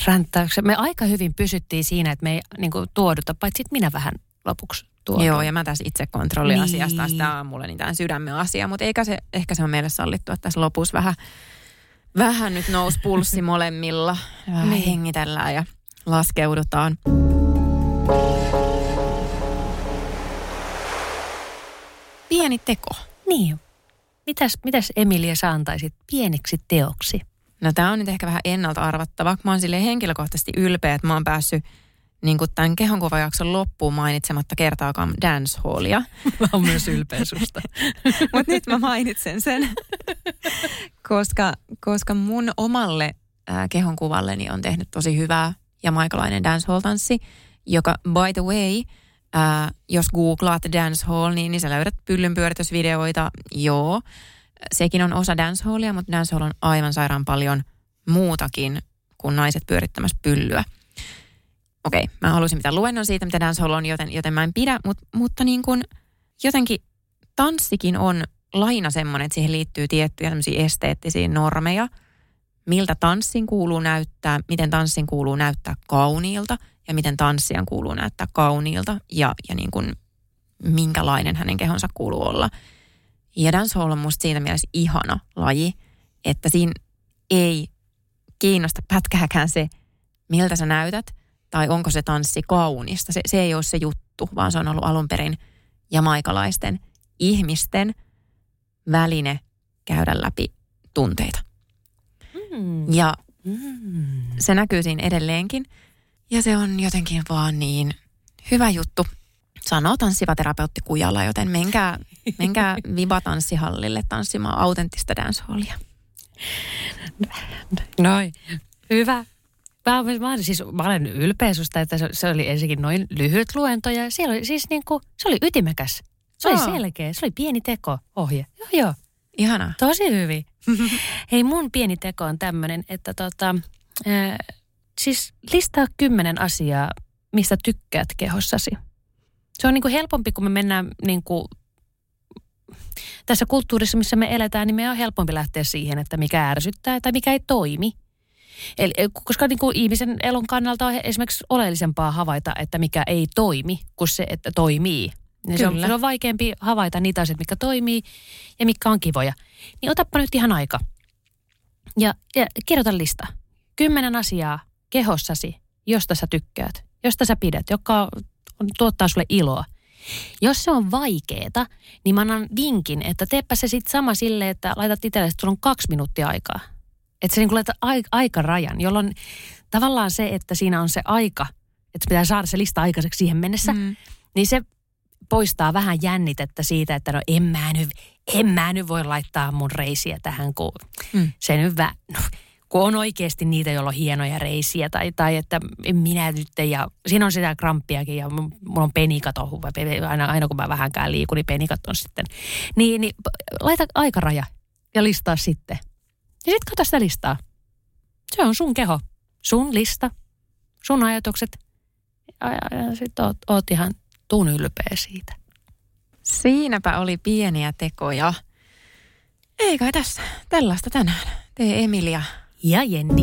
ränttäyksen? Me aika hyvin pysyttiin siinä, että me ei niin kuin, tuoduta, paitsi minä vähän lopuksi tuodun. Joo, ja mä tässä itsekontrolliasiasta, Niin. niin. on mulle niin tämä sydämen asia, mutta eikä se, ehkä se on meille sallittu, että tässä lopussa vähän, vähän nyt nousi pulssi molemmilla. Vähän Niin. niin. hengitellään ja laskeudutaan. Pieni teko. Niin. Mitäs, mitäs Emilia sä antaisit pieneksi teoksi? No tämä on nyt ehkä vähän ennalta arvattava. Mä oon silleen henkilökohtaisesti ylpeä, että mä oon päässyt niin kuin tämän kehonkuvajakson loppuun mainitsematta kertaakaan dancehallia. Mä oon myös ylpeä susta. Mutta nyt mä mainitsen sen, koska, koska mun omalle äh, kehonkuvalleni on tehnyt tosi hyvää jamaikalainen dancehall-tanssi, joka by the way, äh, jos googlaat dancehall, niin, niin sä löydät pyllynpyöritysvideoita, joo. Sekin on osa dancehallia, mutta dancehall on aivan sairaan paljon muutakin kuin naiset pyörittämässä pyllyä. Okei, mä halusin pitää luennon siitä, mitä dancehall on, joten, joten mä en pidä, mutta, mutta niin kuin jotenkin tanssikin on laina semmoinen, että siihen liittyy tiettyjä tämmöisiä esteettisiä normeja, miltä tanssin kuuluu näyttää, miten tanssin kuuluu näyttää kauniilta ja miten tanssijan kuuluu näyttää kauniilta ja, ja niin kuin minkälainen hänen kehonsa kuuluu olla. Ja dancehall on musta siinä mielessä ihana laji, että siinä ei kiinnosta pätkääkään se, miltä sä näytät, tai onko se tanssi kaunista. Se, se ei ole se juttu, vaan se on ollut alun perin jamaikalaisten ihmisten väline käydä läpi tunteita. Mm. Ja mm. se näkyy siinä edelleenkin. Ja se on jotenkin vaan niin hyvä juttu. Sanoo tanssiva terapeutti Kujalla, joten menkää, menkää Viba tanssihallille tanssimaan autenttista dancehallia. Noin. Hyvä. Mä, mä, siis, mä olen ylpeä susta, että se, se oli ensinnäkin noin lyhyt luento ja siellä oli siis niin kuin, se oli ytimekäs. Se oli selkeä, se oli pieni teko ohje. Joo, joo. Ihana. Tosi hyvin. Hei, mun pieni teko on tämmöinen, että tota, äh, siis listaa kymmenen asiaa, mistä tykkäät kehossasi. Se on niin kuin helpompi, kun me mennään niin kuin tässä kulttuurissa, missä me eletään, niin me on helpompi lähteä siihen, että mikä ärsyttää tai mikä ei toimi. Eli, koska niin kuin ihmisen elon kannalta on esimerkiksi oleellisempaa havaita, että mikä ei toimi, kuin se, että toimii. Niin se, on, se on vaikeampi havaita niitä asioita, mikä toimii ja mikä on kivoja. Niin otappa nyt ihan aika. Ja, ja kirjoita lista. Kymmenen asiaa kehossasi, josta sä tykkäät, josta sä pidät, joka on, tuottaa sulle iloa. Jos se on vaikeeta, niin mä annan vinkin, että teepä se sitten sama sille, että laitat itsellesi, että sulla on kaksi minuuttia aikaa. Että se niin laitat aik- aikarajan, jolloin tavallaan se, että siinä on se aika, että pitää saada se lista aikaiseksi siihen mennessä, mm. niin se poistaa vähän jännitettä siitä, että no en mä nyt, en mä nyt voi laittaa mun reisiä tähän, kun mm. se nyt vä, no, kun on oikeasti niitä, joilla on hienoja reisiä tai, tai että minä nyt ja siinä on sitä kramppiakin ja mulla on penikat on, aina, aina kun mä vähänkään liikun, niin penikat on sitten. Niin, niin laita aikaraja ja listaa sitten. Ja sitten katso sitä listaa. Se on sun keho, sun lista, sun ajatukset. Ja, ja, ja sitten oot, oot ihan tuun ylpeä siitä. Siinäpä oli pieniä tekoja. Ei kai tässä. Tällaista tänään. Tee Emilia. Ja Jenni.